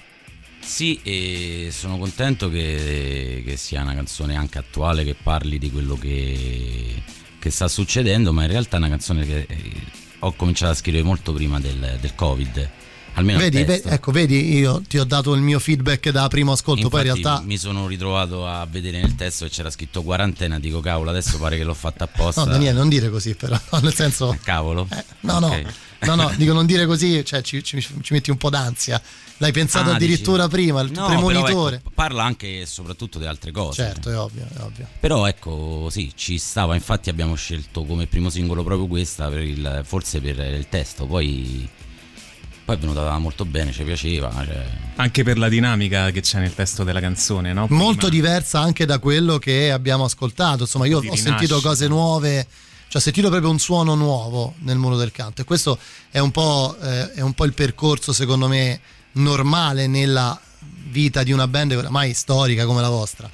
Sì, e sono contento che, che sia una canzone anche attuale che parli di quello che, che sta succedendo, ma in realtà è una canzone che eh, ho cominciato a scrivere molto prima del, del Covid. Almeno Vedi, ve- ecco, vedi, io ti ho dato il mio feedback da primo ascolto, poi in Infatti realtà... mi sono ritrovato a vedere nel testo che c'era scritto quarantena, dico cavolo, adesso pare che l'ho fatta apposta. No, Daniele, non dire così però, nel senso... Cavolo. No, no, Ok. no, no, dico non dire così, cioè ci, ci- ci metti un po' d'ansia. L'hai pensato Ah, addirittura dici- prima, il No, premonitore. ecco, parla anche e soprattutto di altre cose. certo, è ovvio, è ovvio. Però ecco, sì, ci stava, infatti abbiamo scelto come primo singolo proprio questa, per il- forse per il testo, poi, poi è venuta molto bene, ci piaceva. cioè- Anche per la dinamica che c'è nel testo della canzone, no? Molto diversa anche da quello che abbiamo ascoltato. Insomma, io ho sentito cose nuove, cioè ho sentito proprio un suono nuovo nel muro del canto. E questo è un po', eh, è un po' il percorso, secondo me, normale nella vita di una band oramai storica come la vostra.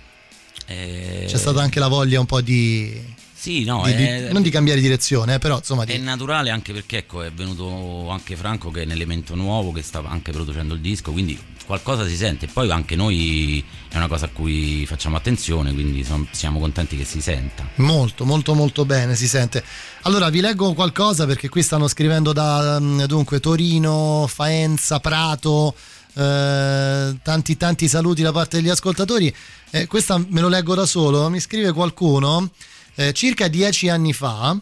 Eh, C'è stata anche la voglia un po' di. Sì, no, di- di- è- non di cambiare direzione, eh, però insomma. È Di, naturale anche perché ecco, è venuto anche Franco che è un elemento nuovo che stava anche producendo il disco, quindi qualcosa si sente. Poi anche noi è una cosa a cui facciamo attenzione, quindi son- siamo contenti che si senta. Molto, molto, molto bene, si sente. Allora, vi leggo qualcosa perché qui stanno scrivendo da mm, dunque Torino, Faenza, Prato. eh, tanti tanti saluti da parte degli ascoltatori. Eh, questa me lo leggo da solo. Mi scrive qualcuno eh, circa dieci anni fa.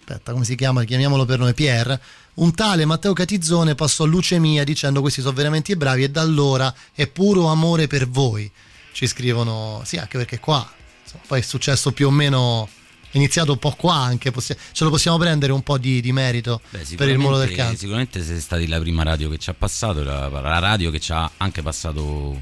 Aspetta, come si chiama? Chiamiamolo per nome Pierre. Un tale Matteo Catizzone passò a luce mia dicendo questi sono veramente bravi e da allora è puro amore per voi. Ci scrivono, sì, anche perché qua insomma, poi è successo più o meno è iniziato un po' qua anche possi- ce lo possiamo prendere un po' di, di merito Beh, per il muro del canto Sicuramente siete stati la prima radio che ci ha passato, la, la radio che ci ha anche passato,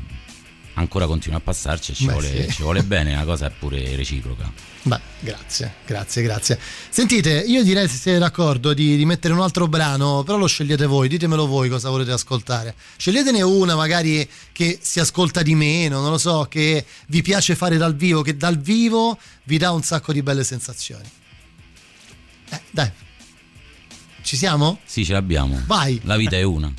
ancora continua a passarci e ci, Beh, vuole, sì. ci vuole bene, la cosa è pure reciproca. Beh, grazie, grazie, grazie. Sentite, io direi se siete d'accordo di, di mettere un altro brano, però lo scegliete voi, ditemelo voi cosa volete ascoltare. Sceglietene una magari che si ascolta di meno, non lo so, che vi piace fare dal vivo, che dal vivo vi dà un sacco di belle sensazioni. Eh, dai. Ci siamo? Sì, ce l'abbiamo. Vai. La vita è una.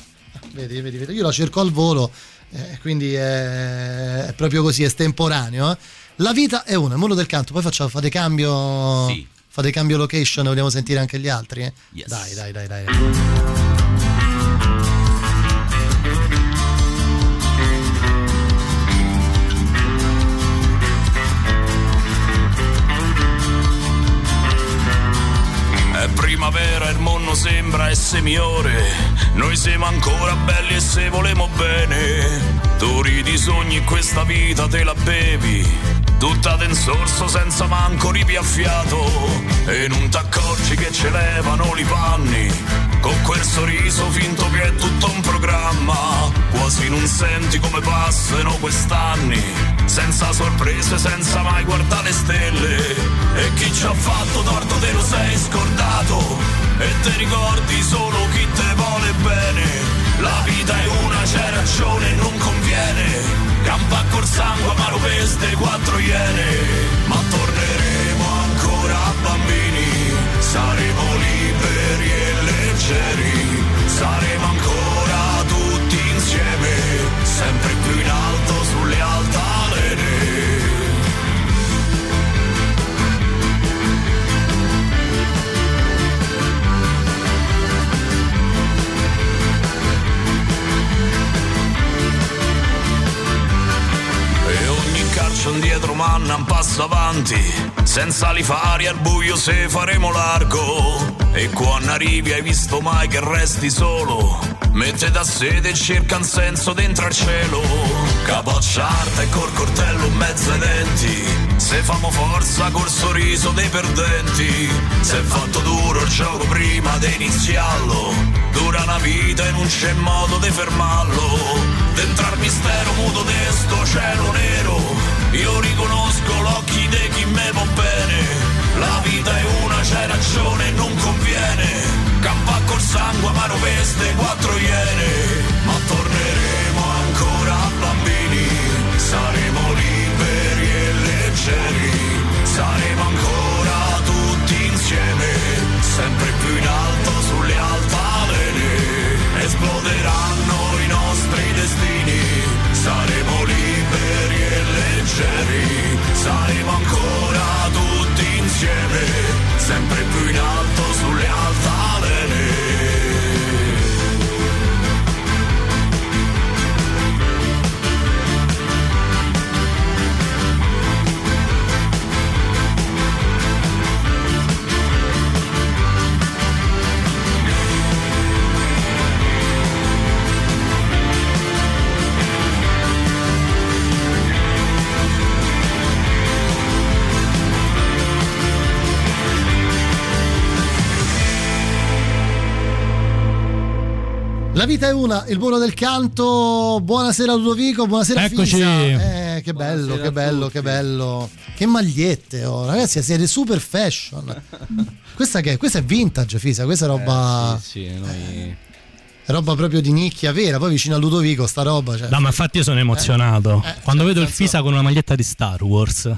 Vedi, vedi, vedi. Io la cerco al volo, eh, quindi è, è proprio così, estemporaneo. eh. La vita è una, il muro del canto, poi facciamo, fate cambio. Fate cambio location, vogliamo sentire anche gli altri? eh? Dai, dai, dai, dai. Il mondo sembra essere migliore. Noi siamo ancora belli e se volemo bene. Tu ridi sogni questa vita te la bevi. Tutta in sorso senza manco ripiaffiato. E non t'accorgi che ce levano i panni. Con quel sorriso finto che è tutto un programma. Quasi non senti come passano quest'anni. Senza sorprese, senza mai guardare le stelle. E chi ci ha fatto torto te lo sei scordato. E te ricordi solo chi te vuole bene. La vita è una, c'è ragione, non conviene. Campa col sangue, ma lo peste quattro iene. Ma torneremo ancora bambini. Saremo liberi e leggeri. Saremo ancora tutti insieme. Sempre più passo indietro manna un passo avanti. Senza li fari al buio se faremo largo. E quando arrivi hai visto mai che resti solo? Mette da sede e cerca un senso dentro al cielo. Capocciarta e col coltello in mezzo ai denti. Se famo forza col sorriso dei perdenti. Se è fatto duro il gioco prima di iniziarlo. Dura una vita e non c'è modo di fermarlo. Dentro al mistero muto di sto cielo nero io riconosco l'occhi di chi me va bene. La vita è una c'è ragione non conviene. Campa col sangue ma roveste quattro iene. Ma torneremo ancora bambini. Saremo liberi e leggeri. Saremo ancora tutti insieme. Sempre più in alto sulle altalene esploderanno i nostri destini leggeri saremo ancora tutti insieme sempre più in alto sulle altalene La vita è una, il buono del canto. Buonasera Ludovico, buonasera Eccoci. Fisa. Eh, che bello, che bello, che bello. Che magliette, oh. ragazzi, siete super fashion. questa che è? Questa è vintage, Fisa, questa è roba Eh, sì, sì, noi... è roba proprio di nicchia vera, poi vicino a Ludovico sta roba, cioè. No, ma infatti io sono emozionato. Eh, Quando cioè, vedo il Fisa con una maglietta di Star Wars.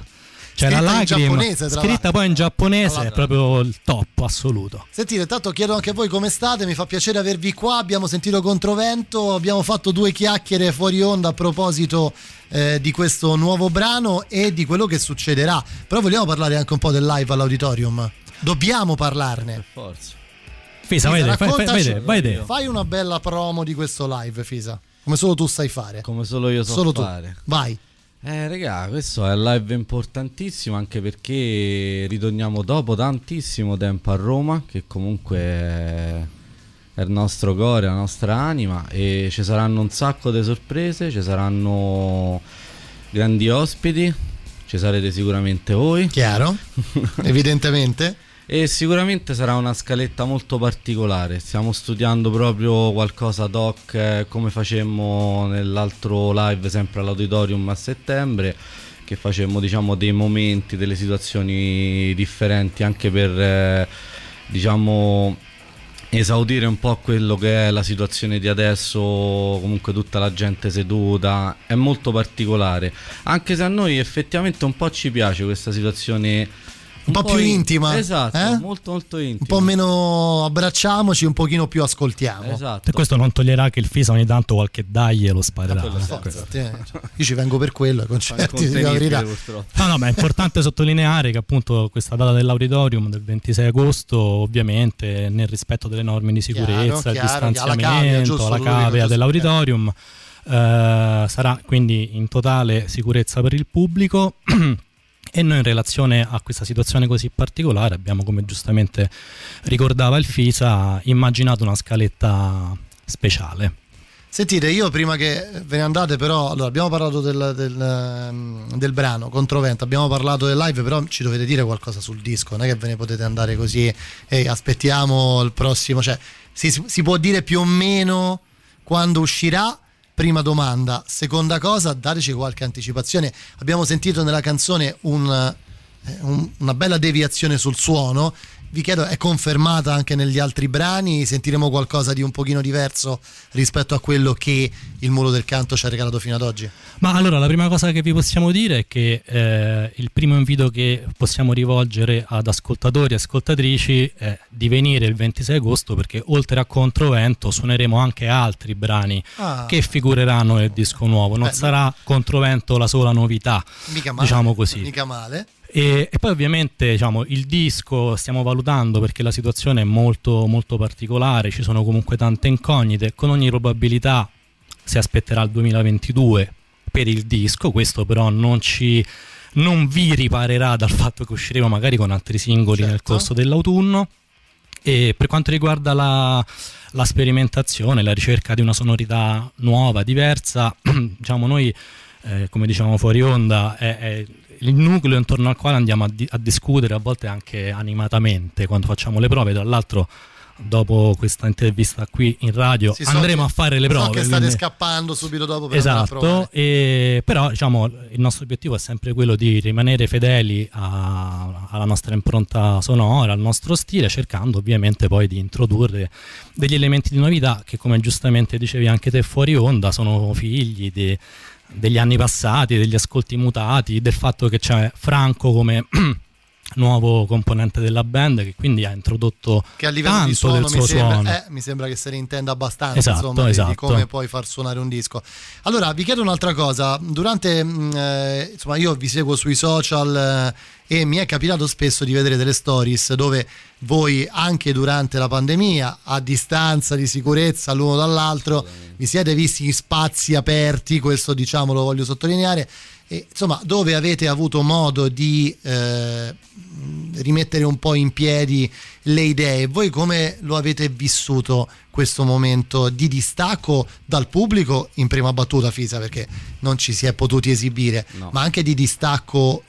Cioè la Scritta in lacrima scritta poi in giapponese è proprio il top assoluto. Sentite, intanto chiedo anche a voi come state, mi fa piacere avervi qua, abbiamo sentito Controvento, abbiamo fatto due chiacchiere fuori onda a proposito eh, di questo nuovo brano e di quello che succederà, però vogliamo parlare anche un po' del live all'auditorium, dobbiamo parlarne. Forza. Fisa, vai te, fai- fai- raccontaci- vai te, vai te. Fai una bella promo di questo live, Fisa, come solo tu sai fare. Come solo io so Solo tu. fare. Vai. Eh, regà, questo è un live importantissimo anche perché ritorniamo dopo tantissimo tempo a Roma, che comunque è il nostro cuore, la nostra anima e ci saranno un sacco di sorprese, ci saranno grandi ospiti, ci sarete sicuramente voi. Chiaro, evidentemente. E sicuramente sarà una scaletta molto particolare. Stiamo studiando proprio qualcosa ad hoc eh, come facemmo nell'altro live sempre all'auditorium a settembre. Che facemmo diciamo dei momenti, delle situazioni differenti anche per eh, diciamo esaudire un po' quello che è la situazione di adesso, comunque tutta la gente seduta, è molto particolare, anche se a noi effettivamente un po' ci piace questa situazione Un po' più in- intima, Esatto, eh? molto molto intima. Un po' meno abbracciamoci, un pochino più ascoltiamo. Esatto. E questo non toglierà che il Fisa ogni tanto qualche dai lo sparerà. Per eh. io ci vengo per quello concerti, Incontenibile, verità. No, no, ma è importante sottolineare che appunto questa data dell'auditorium del 26 agosto, ovviamente nel rispetto delle norme di sicurezza, Chiaro, il chiaro, distanziamento, alla cavea dell'auditorium, eh, sarà quindi in totale sicurezza per il pubblico. E noi in relazione a questa situazione così particolare abbiamo, come giustamente ricordava il FISA, immaginato una scaletta speciale. Sentite, io prima che ve ne andate, però, allora, abbiamo parlato del, del, ehm, del brano Controvento, abbiamo parlato del live, però ci dovete dire qualcosa sul disco, non è che ve ne potete andare così e aspettiamo il prossimo, cioè si, si può dire più o meno quando uscirà? Prima domanda. Seconda cosa, dateci qualche anticipazione. Abbiamo sentito nella canzone un, eh, un- una bella deviazione sul suono. Vi chiedo, è confermata anche negli altri brani? Sentiremo qualcosa di un pochino diverso rispetto a quello che il muro del canto ci ha regalato fino ad oggi? Ma allora la prima cosa che vi possiamo dire è che eh, il primo invito che possiamo rivolgere ad ascoltatori e ascoltatrici è di venire il 26 agosto perché oltre a Controvento suoneremo anche altri brani Ah. che figureranno nel disco nuovo. Non Beh, sarà Controvento la sola novità, Mica male. diciamo così. Mica male. E, e poi ovviamente diciamo, il disco stiamo valutando perché la situazione è molto, molto particolare, ci sono comunque tante incognite, con ogni probabilità si aspetterà il 2022 per il disco, questo però non ci non vi riparerà dal fatto che usciremo magari con altri singoli Certo. nel corso dell'autunno. E per quanto riguarda la, la sperimentazione, la ricerca di una sonorità nuova, diversa, diciamo noi, eh, come diciamo fuori onda, è, è il nucleo intorno al quale andiamo a, di- a discutere a volte anche animatamente quando facciamo le prove. Tra l'altro, dopo questa intervista qui in radio, Sì, so andremo che- a fare le so prove. che state quindi- scappando subito dopo per. Esatto, e, però diciamo, il nostro obiettivo è sempre quello di rimanere fedeli a- alla nostra impronta sonora, al nostro stile, cercando ovviamente poi di introdurre degli elementi di novità che come giustamente dicevi anche te fuori onda sono figli di- degli anni passati, degli ascolti mutati, del fatto che c'è Franco come nuovo componente della band che quindi ha introdotto che a livello tanto di suono, del mi suo sembra, suono. eh, mi sembra che se ne intenda abbastanza Esatto, insomma, di- di esatto. come poi far suonare un disco. Allora, vi chiedo un'altra cosa. Durante, mh, eh, insomma, io vi seguo sui social eh, e mi è capitato spesso di vedere delle stories dove voi, anche durante la pandemia, a distanza di sicurezza l'uno dall'altro, vi siete visti in spazi aperti, questo diciamo lo voglio sottolineare. E, insomma, dove avete avuto modo di eh, rimettere un po' in piedi le idee. Voi come lo avete vissuto questo momento di distacco dal pubblico in prima battuta Fisa perché non ci si è potuti esibire, No. ma anche di distacco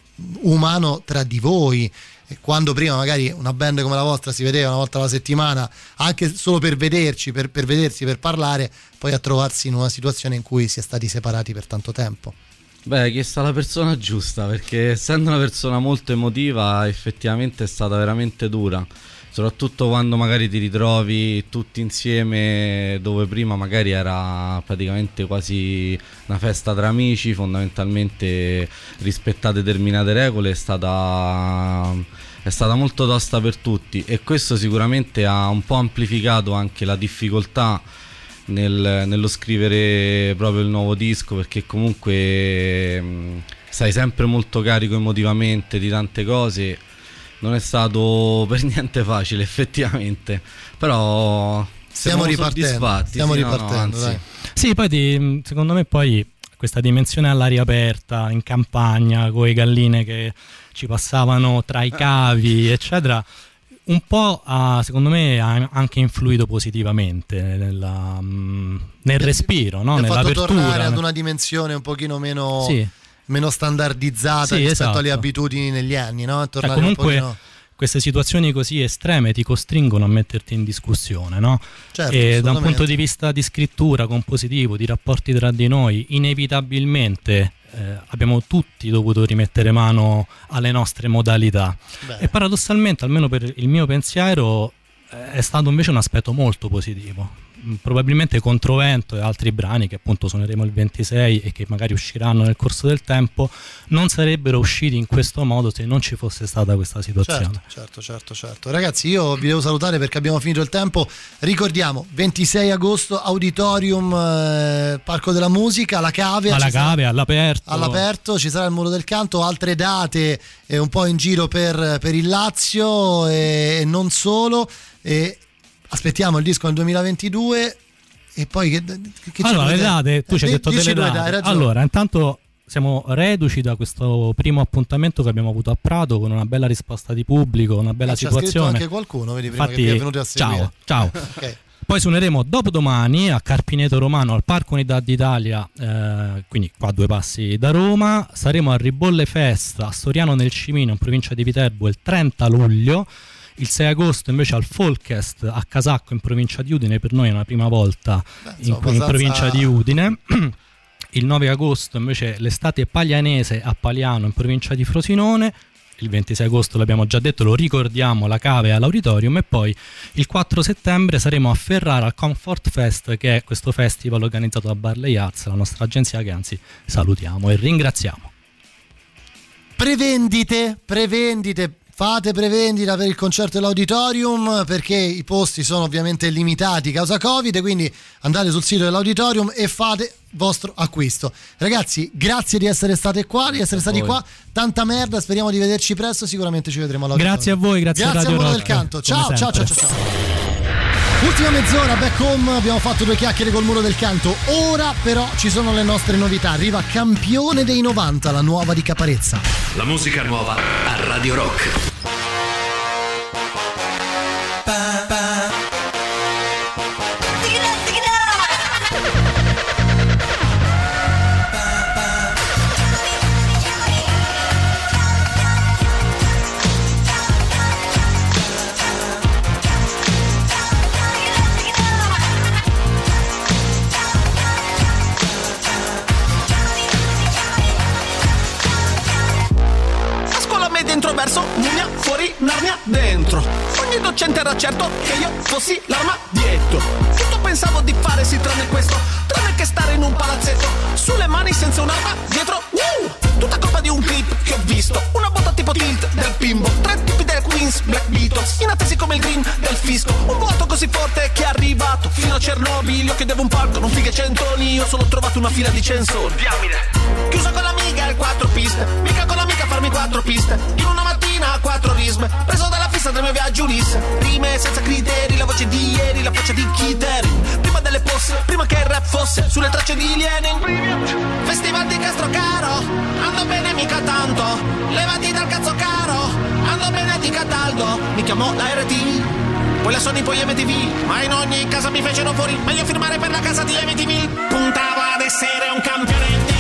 umano tra di voi. Quando prima magari una band come la vostra si vedeva una volta alla settimana, anche solo per vederci, per, per vedersi, per parlare, poi a trovarsi in una situazione in cui si è stati separati per tanto tempo. Beh, hai chiesto alla persona giusta perché essendo una persona molto emotiva effettivamente è stata veramente dura. Soprattutto quando magari ti ritrovi tutti insieme dove prima magari era praticamente quasi una festa tra amici, fondamentalmente rispettate determinate regole, è stata, è stata molto tosta per tutti e questo sicuramente ha un po' amplificato anche la difficoltà nel- nello scrivere proprio il nuovo disco perché comunque mh, stai sempre molto carico emotivamente di tante cose non è stato per niente facile effettivamente però siamo ripartendo, soddisfatti stiamo sì, no, no, ripartendo, anzi. dai. Sì, poi ti- secondo me poi questa dimensione all'aria aperta, in campagna, con le galline che ci passavano tra i cavi, eccetera, un po' ha, secondo me ha anche influito positivamente nella- mm, nel respiro, no? Nell'apertura. tornare ad una dimensione un pochino meno, Sì. meno standardizzata Sì, rispetto esatto. alle abitudini negli anni, no? Cioè, comunque pochino- queste situazioni così estreme ti costringono a metterti in discussione, no? Certo, e da un punto di vista di scrittura, compositivo, di rapporti tra di noi, inevitabilmente eh, abbiamo tutti dovuto rimettere mano alle nostre modalità. Beh. E paradossalmente, almeno per il mio pensiero, eh, è stato invece un aspetto molto positivo. Probabilmente Controvento e altri brani che appunto suoneremo il 26 e che magari usciranno nel corso del tempo non sarebbero usciti in questo modo se non ci fosse stata questa situazione. Certo, certo, certo, certo. Ragazzi, io vi devo salutare perché abbiamo finito il tempo. Ricordiamo, 26 agosto, Auditorium, eh, Parco della Musica, La Cave. Alla ci sarà- cave, all'aperto. all'aperto, ci sarà il muro del canto, altre date eh, un po' in giro per, per il Lazio e, e non solo. E aspettiamo il disco nel 2022 e poi che, che ci allora, le dovete- date, tu ci hai eh, detto delle date. ragione. allora, intanto siamo reduci da questo primo appuntamento che abbiamo avuto a Prato con una bella risposta di pubblico, una bella Eh, situazione. anche qualcuno, vedi, prima che Infatti, vi è venuti a seguire. Ciao, ciao. Ok. Poi suoneremo dopodomani a Carpineto Romano al Parco Unità d'Italia, eh, quindi qua a due passi da Roma. Saremo a Ribolle Fest a Soriano nel Cimino, in provincia di Viterbo, il 30 luglio. Il 6 agosto invece al Folkest a Casacco in provincia di Udine, per noi è una prima volta in, insomma, in abbastanza- provincia di Udine. Il 9 agosto invece l'estate paglianese a Paliano in provincia di Frosinone. Il 26 agosto l'abbiamo già detto, lo ricordiamo, la cave all'auditorium e poi il 4 settembre saremo a Ferrara al Comfort Fest che è questo festival organizzato da Barley Arts, la nostra agenzia che anzi salutiamo e ringraziamo. Prevendite, prevendite. Fate prevendita per il concerto dell'auditorium perché i posti sono ovviamente limitati causa Covid, quindi andate sul sito dell'auditorium e fate vostro acquisto. Ragazzi, grazie di essere state qua, di essere stati voi. qua. Tanta merda, speriamo di vederci presto, sicuramente ci vedremo all'auditorium. Grazie a voi, grazie a Grazie Radio al mondo del canto. Ciao, ciao, ciao, ciao, ciao. Ultima mezz'ora, back home, abbiamo fatto due chiacchiere col muro del canto. Ora però ci sono le nostre novità. Arriva campione dei 90, la nuova di Caparezza. La musica nuova a Radio Rock. Dentro. Ogni docente era certo che io fossi l'armadietto. Tutto pensavo di fare sì tranne questo, tranne che stare in un palazzetto. Sulle mani senza un'arma, dietro, uh! Tutta colpa di un clip che ho visto. Una botta tipo tilt del bimbo. Tre tipi del Queens, Black Beatles. Inattesi come il green del fisco. Un vuoto così forte che è arrivato fino a Chernobyl. Io chiedevo un palco, non fighe centoni. Io solo ho trovato una fila di censori. Diamine. Chiuso con l'amiga il quattro piste. Mica con l'amica farmi quattro piste. In una mattina quattro risme. Preso dalla fissa del mio viaggio Ulisse. Rime senza criteri, la voce di ieri, la faccia di Kiteri. Prima delle posse, prima che il rap fosse sulle tracce di Lenin. Festival di Castrocaro, ando bene mica tanto. Levati dal cazzo caro, ando bene di Cataldo. Mi chiamò la RT. Poi la Sony, poi MTV. Ma in ogni casa mi fecero fuori. Meglio firmare per la casa di MTV. Puntava ad essere un campione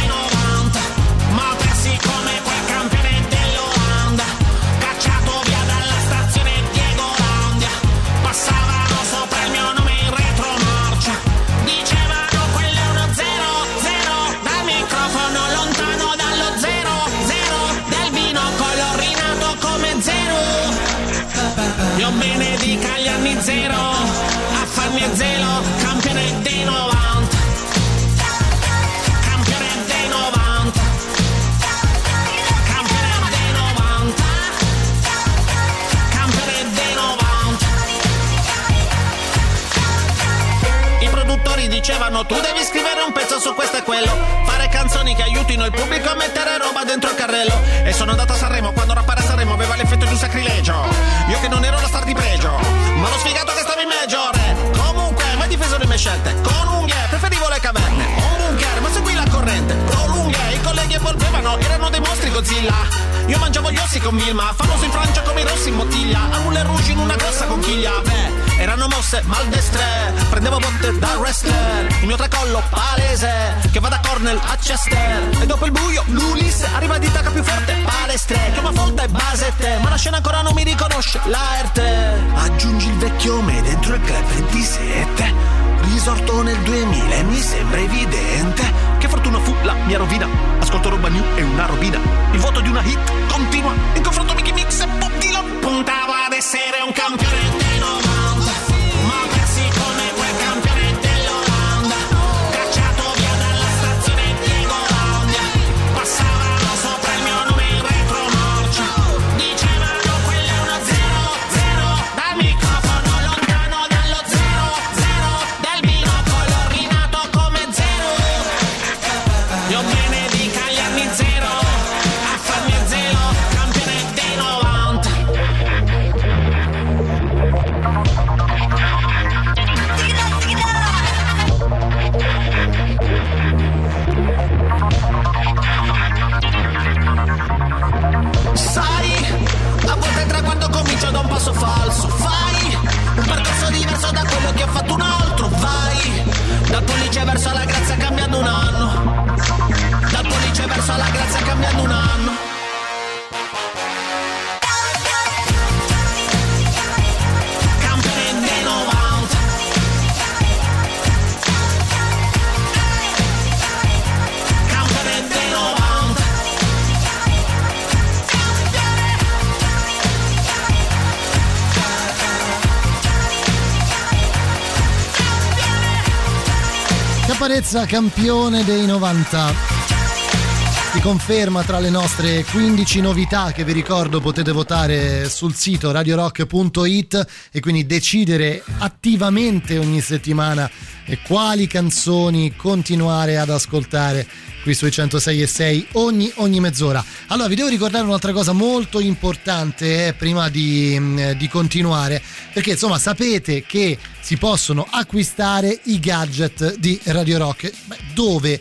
dicevano tu devi scrivere un pezzo su questo e quello Fare canzoni che aiutino il pubblico a mettere roba dentro il carrello. E sono andato a Sanremo quando rappare a Sanremo aveva l'effetto di un sacrilegio. Io che non ero la star di pregio Ma l'ho sfigato che stavo in major eh. Comunque mai difeso le mie scelte? Con unghie preferivo le caverne. Un bunker ma seguì la corrente. Pro lunghe i colleghi evolvevano Erano dei mostri Godzilla io mangiavo gli ossi con Vilma, famoso in Francia come i rossi in bottiglia, a Moulin Rouge in una grossa conchiglia. Beh, erano mosse maldestre, prendevo botte da wrestler, il mio tracollo palese, che va da Cornell a Chester. E dopo il buio, l'Ulisse arriva di tacca più forte, palestre, chiama folta e basette, ma la scena ancora non mi riconosce, l'arte. Aggiungi il vecchio me dentro il club 27. Risorto nel 2000 e mi sembra evidente Che fortuna fu la mia rovina. Ascolto roba new e una robina Il vuoto di una hit continua In confronto Mickey Mix e Bob Dylan Puntavo ad essere un campione dei Caparezza campione dei 90. si conferma tra le nostre 15 novità che vi ricordo potete votare sul sito radiorock.it e quindi decidere attivamente ogni settimana eh, quali canzoni continuare ad ascoltare qui sui 106 e 6 ogni, ogni mezz'ora. Allora vi devo ricordare un'altra cosa molto importante eh, prima di, mm, di continuare perché insomma sapete che si possono acquistare i gadget di Radio Rock. Beh, dove?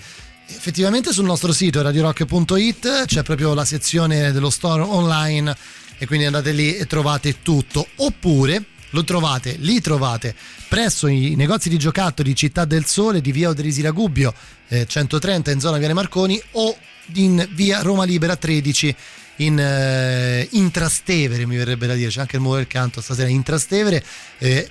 effettivamente sul nostro sito radiorock.it c'è proprio la sezione dello store online e quindi andate lì e trovate tutto oppure lo trovate, li trovate presso i negozi di giocattoli Città del Sole di via Oderisi Ragubbio eh, 130 in zona Viale Marconi o in via Roma Libera 13 in, eh, in Trastevere mi verrebbe da dire c'è anche il muro del canto stasera in Trastevere eh,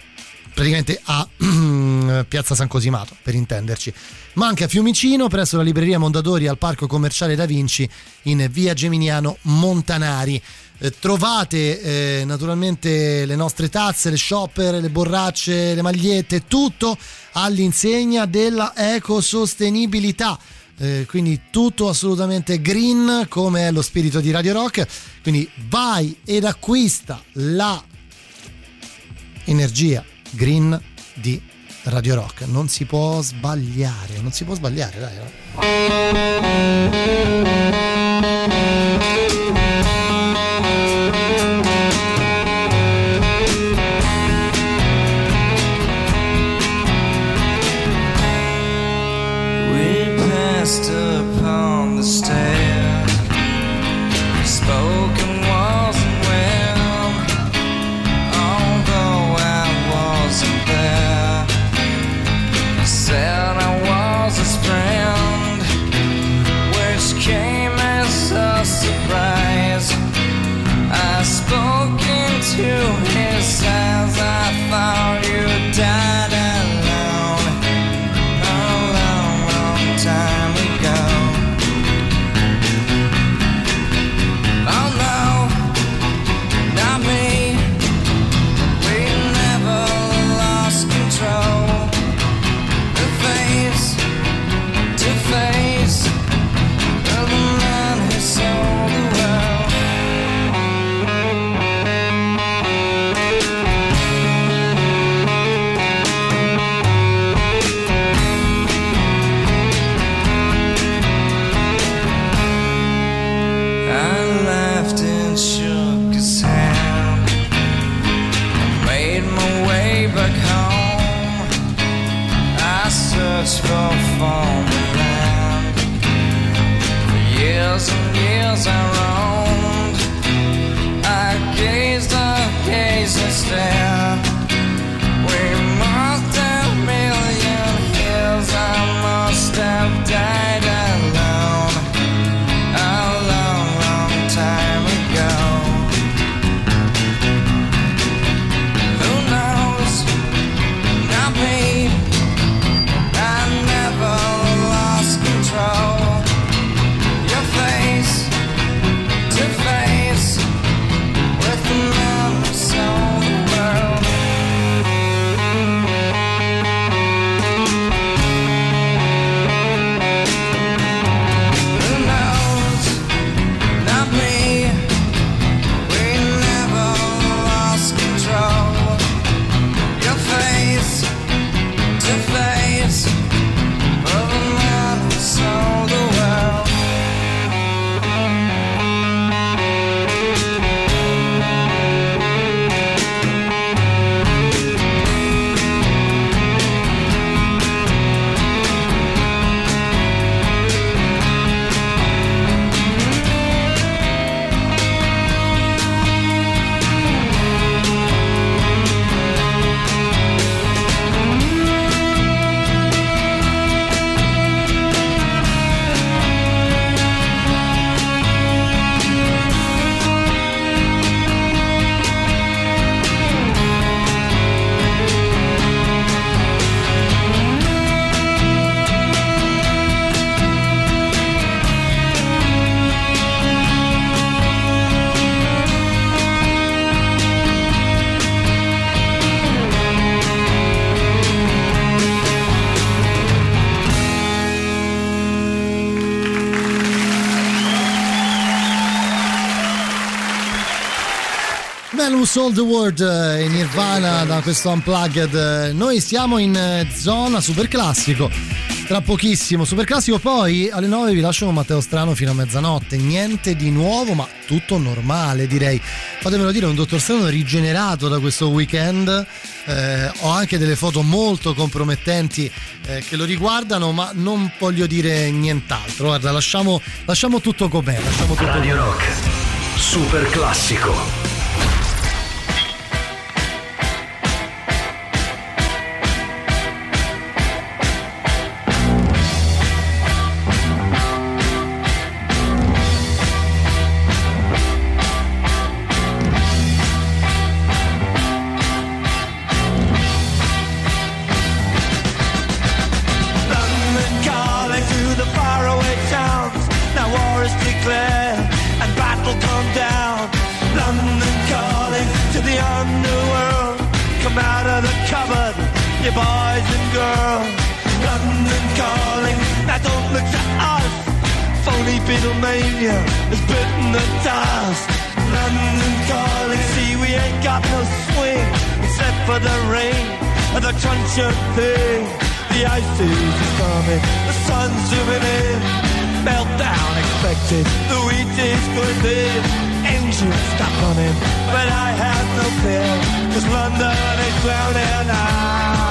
praticamente a Piazza San Cosimato per intenderci ma anche a Fiumicino presso la libreria Mondadori al Parco Commerciale Da Vinci in via Geminiano Montanari. Eh, trovate eh, naturalmente le nostre tazze, le shopper, le borracce, le magliette, tutto all'insegna della ecosostenibilità. Eh, quindi tutto assolutamente green come è lo spirito di Radio Rock. Quindi vai ed acquista la energia green di Radio Rock. Non si può sbagliare, non si può sbagliare, dai. eh. Who Sold the World eh, in Nirvana da questo Unplugged. Noi siamo in eh, zona super classico. Tra pochissimo, super classico. Poi alle 9 vi lascio con Matteo Strano fino a mezzanotte. Niente di nuovo, ma tutto normale, direi. Fatemelo dire, un dottor Strano rigenerato da questo weekend. Eh, ho anche delle foto molto compromettenti eh, che lo riguardano, ma non voglio dire nient'altro. Guarda, lasciamo, lasciamo tutto com'è. Lasciamo tutto Radio com'è. Rock, super classico. Beatlemania has bitten the dust. London calling, see we ain't got no swing except for the rain and the crunch of thing. The ice is coming, the sun's zooming in. Meltdown expected, the wheat is good in. Engines stop running, but I have no fear, cause London is drowning. I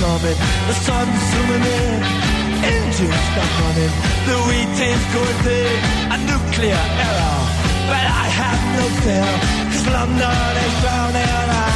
coming, the sun's zooming in. Engines stop running, the wheat is going big, a nuclear error. But I have no fear, cause London is drowning.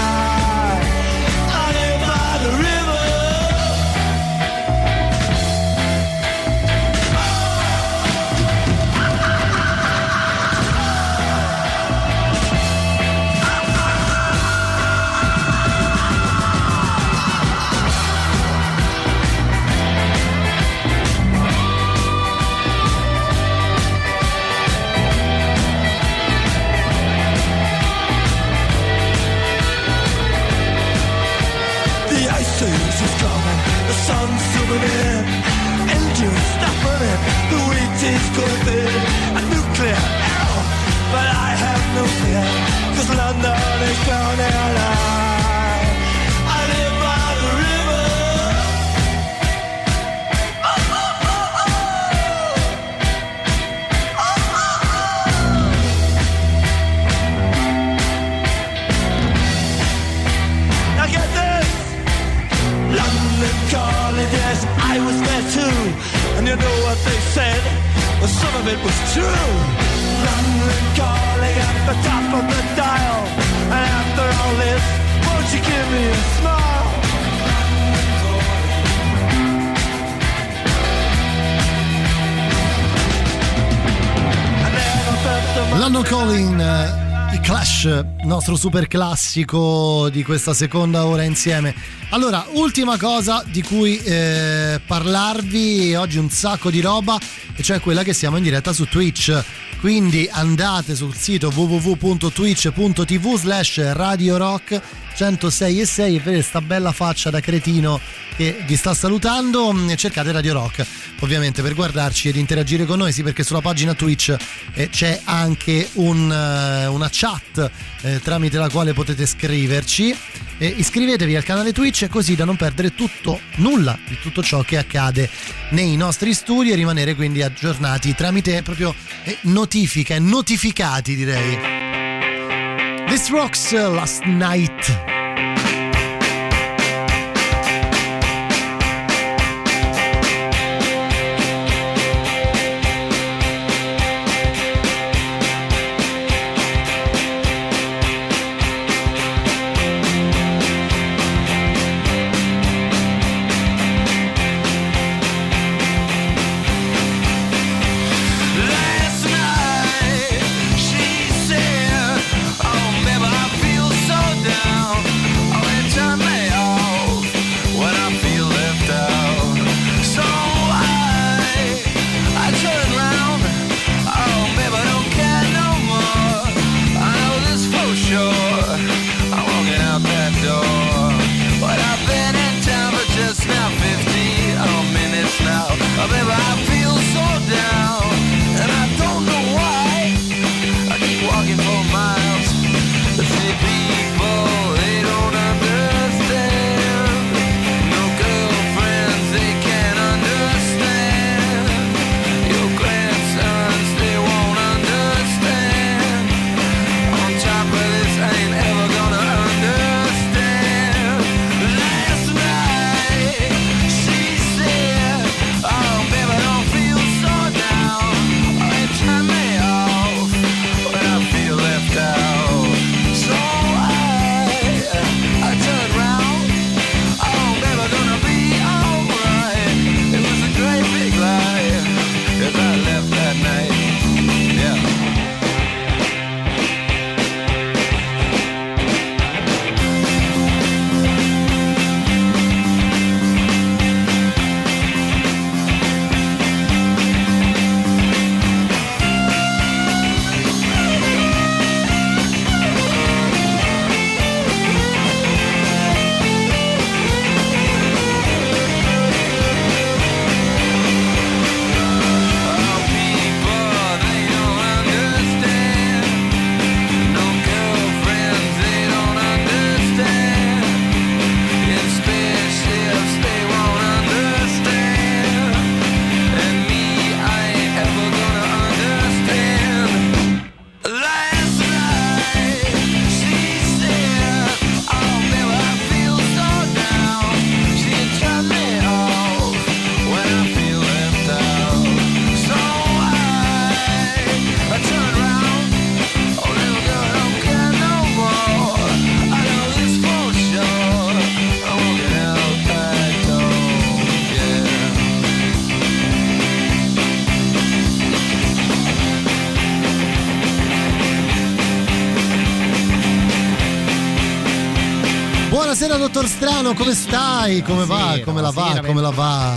Nostro super classico di questa seconda ora insieme. Allora, ultima cosa di cui eh, parlarvi, oggi un sacco di roba, e cioè quella che siamo in diretta su Twitch. Quindi andate sul sito www.twitch.tv slash Radio Rock 106 e 6 e vedete sta bella faccia da cretino che vi sta salutando. Mm, cercate Radio Rock ovviamente per guardarci ed interagire con noi. Sì perché sulla pagina Twitch eh, c'è anche un, eh, una chat eh, tramite la quale potete scriverci. Eh, iscrivetevi al canale Twitch così da non perdere tutto nulla di tutto ciò che accade nei nostri studi e rimanere quindi aggiornati tramite proprio eh, notifiche notificati direi This Rocks uh, Last Night dottor Strano, come stai? Come va? Come la va? Come la va?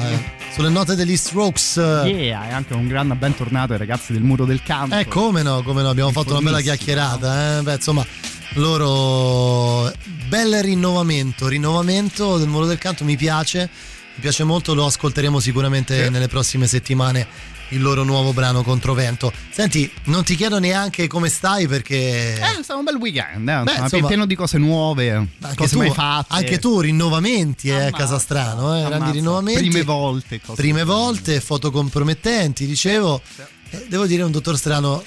Sulle note degli Strokes. Yeah, e anche un grande bentornato ai ragazzi del muro del canto. Eh, come no, come no, abbiamo fatto una bella chiacchierata, eh? Beh, insomma, loro bel rinnovamento, rinnovamento del muro del canto, mi piace, mi piace molto, lo ascolteremo sicuramente Sì. nelle prossime settimane il loro nuovo brano Controvento. Senti, non ti chiedo neanche come stai perché Eh, è stato un bel weekend, eh, Beh, insomma, insomma, pieno di cose nuove, anche tu, anche tu rinnovamenti eh, a Ammazza, casa strano, eh, grandi rinnovamenti. Prime volte, Prime volte, foto compromettenti, dicevo. Eh, devo dire un dottor strano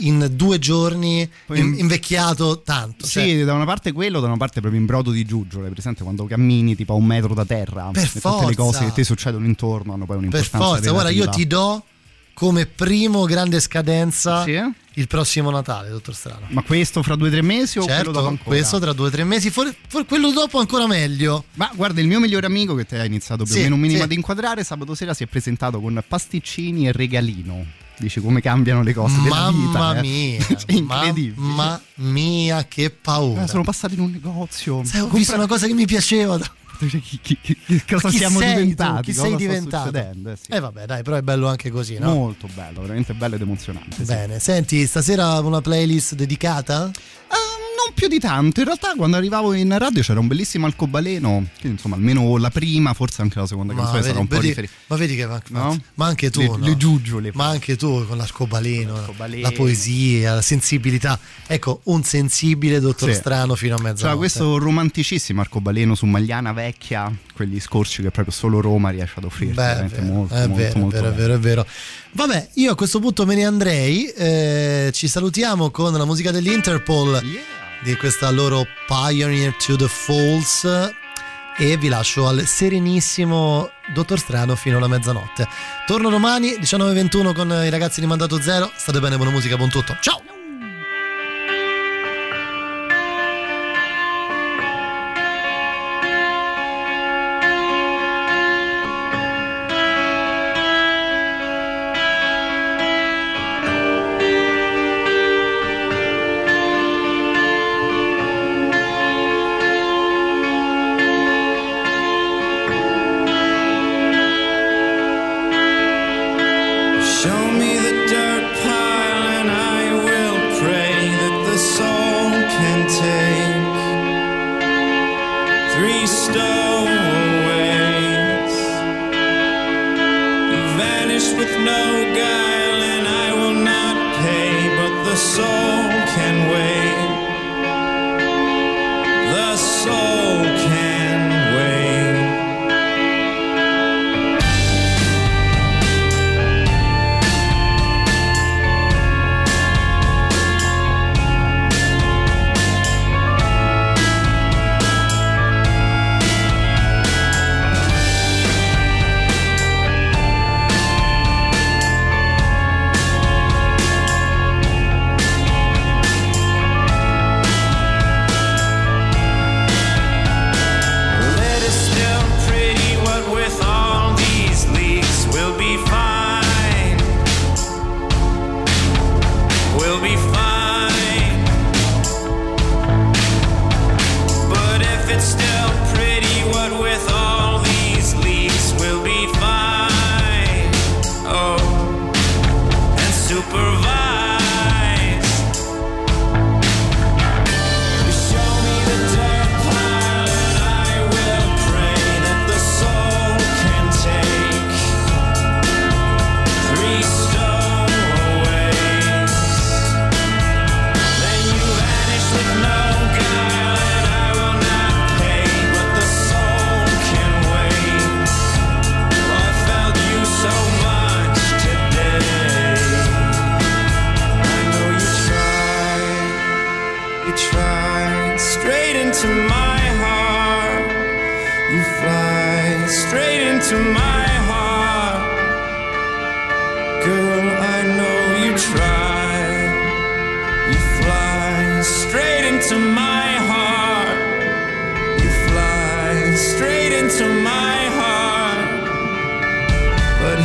in due giorni in- invecchiato tanto. Sì, cioè, da una parte quello, da una parte proprio in brodo di giuggiole, presente quando cammini tipo a un metro da terra Per e tutte forza. le cose che ti succedono intorno hanno poi per un'importanza forza, guarda, io relativa. ti do come primo grande scadenza Sì? il prossimo Natale, dottor Strano. Ma questo fra due o tre mesi o quello Certo, dopo ancora? questo tra due o tre mesi, for- for- quello dopo ancora meglio. Ma guarda, il mio migliore amico che te hai iniziato più Sì, o meno un minimo sì. ad inquadrare, sabato sera si è presentato con pasticcini e regalino. Dici come cambiano le cose della vita. Mamma eh. mia, Cioè, incredibile. mamma mia, che paura. Eh, sono passati in un negozio. Sai, ho visto una cosa che mi piaceva. da- Chi, chi- chi- cosa Chi siamo sei tu? diventati? Chi sei diventato? Eh, sì. Eh vabbè, dai, però è bello anche così, no? Molto bello, veramente bello ed emozionante. sì. Bene, senti, stasera una playlist dedicata? Non più di tanto, in realtà quando arrivavo in radio c'era un bellissimo arcobaleno, che insomma almeno la prima, forse anche la seconda Ma canzone sarà vedi, un po' vedi- riferita. ma vedi che ma, No? ma anche tu, Le- no? le giuggiole. Ma anche tu con l'arcobaleno, L'arcobaleno. la poesia, la sensibilità. Ecco, un sensibile dottor Sì. Strano fino a mezzanotte. C'era questo romanticissimo arcobaleno su Magliana Vecchia, quegli scorci che proprio solo Roma riesce ad offrirti, Beh, è veramente vero, molto, è molto, vero, molto è vero, è vero, è vero. Vabbè, io a questo punto me ne andrei. eh, ci salutiamo con la musica dell'Interpol di questa loro Pioneer to the Falls. E vi lascio al serenissimo Dottor Strano fino alla mezzanotte. Torno domani 19.21 con i ragazzi di Mandato Zero. State bene, buona musica, buon tutto. Ciao!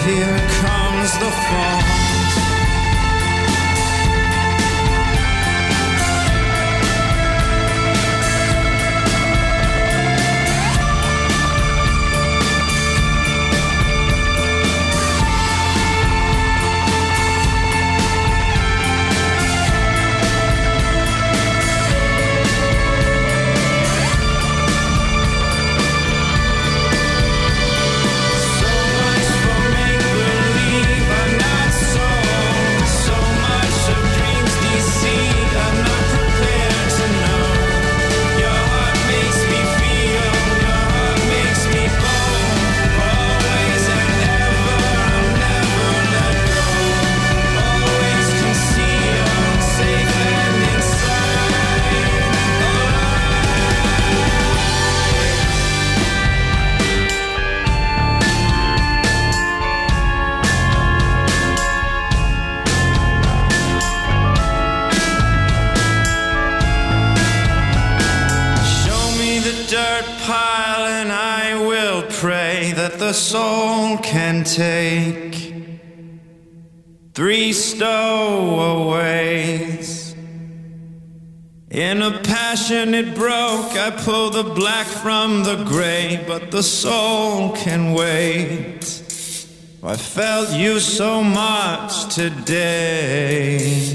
Here comes the fall. The soul can wait. I felt you so much today.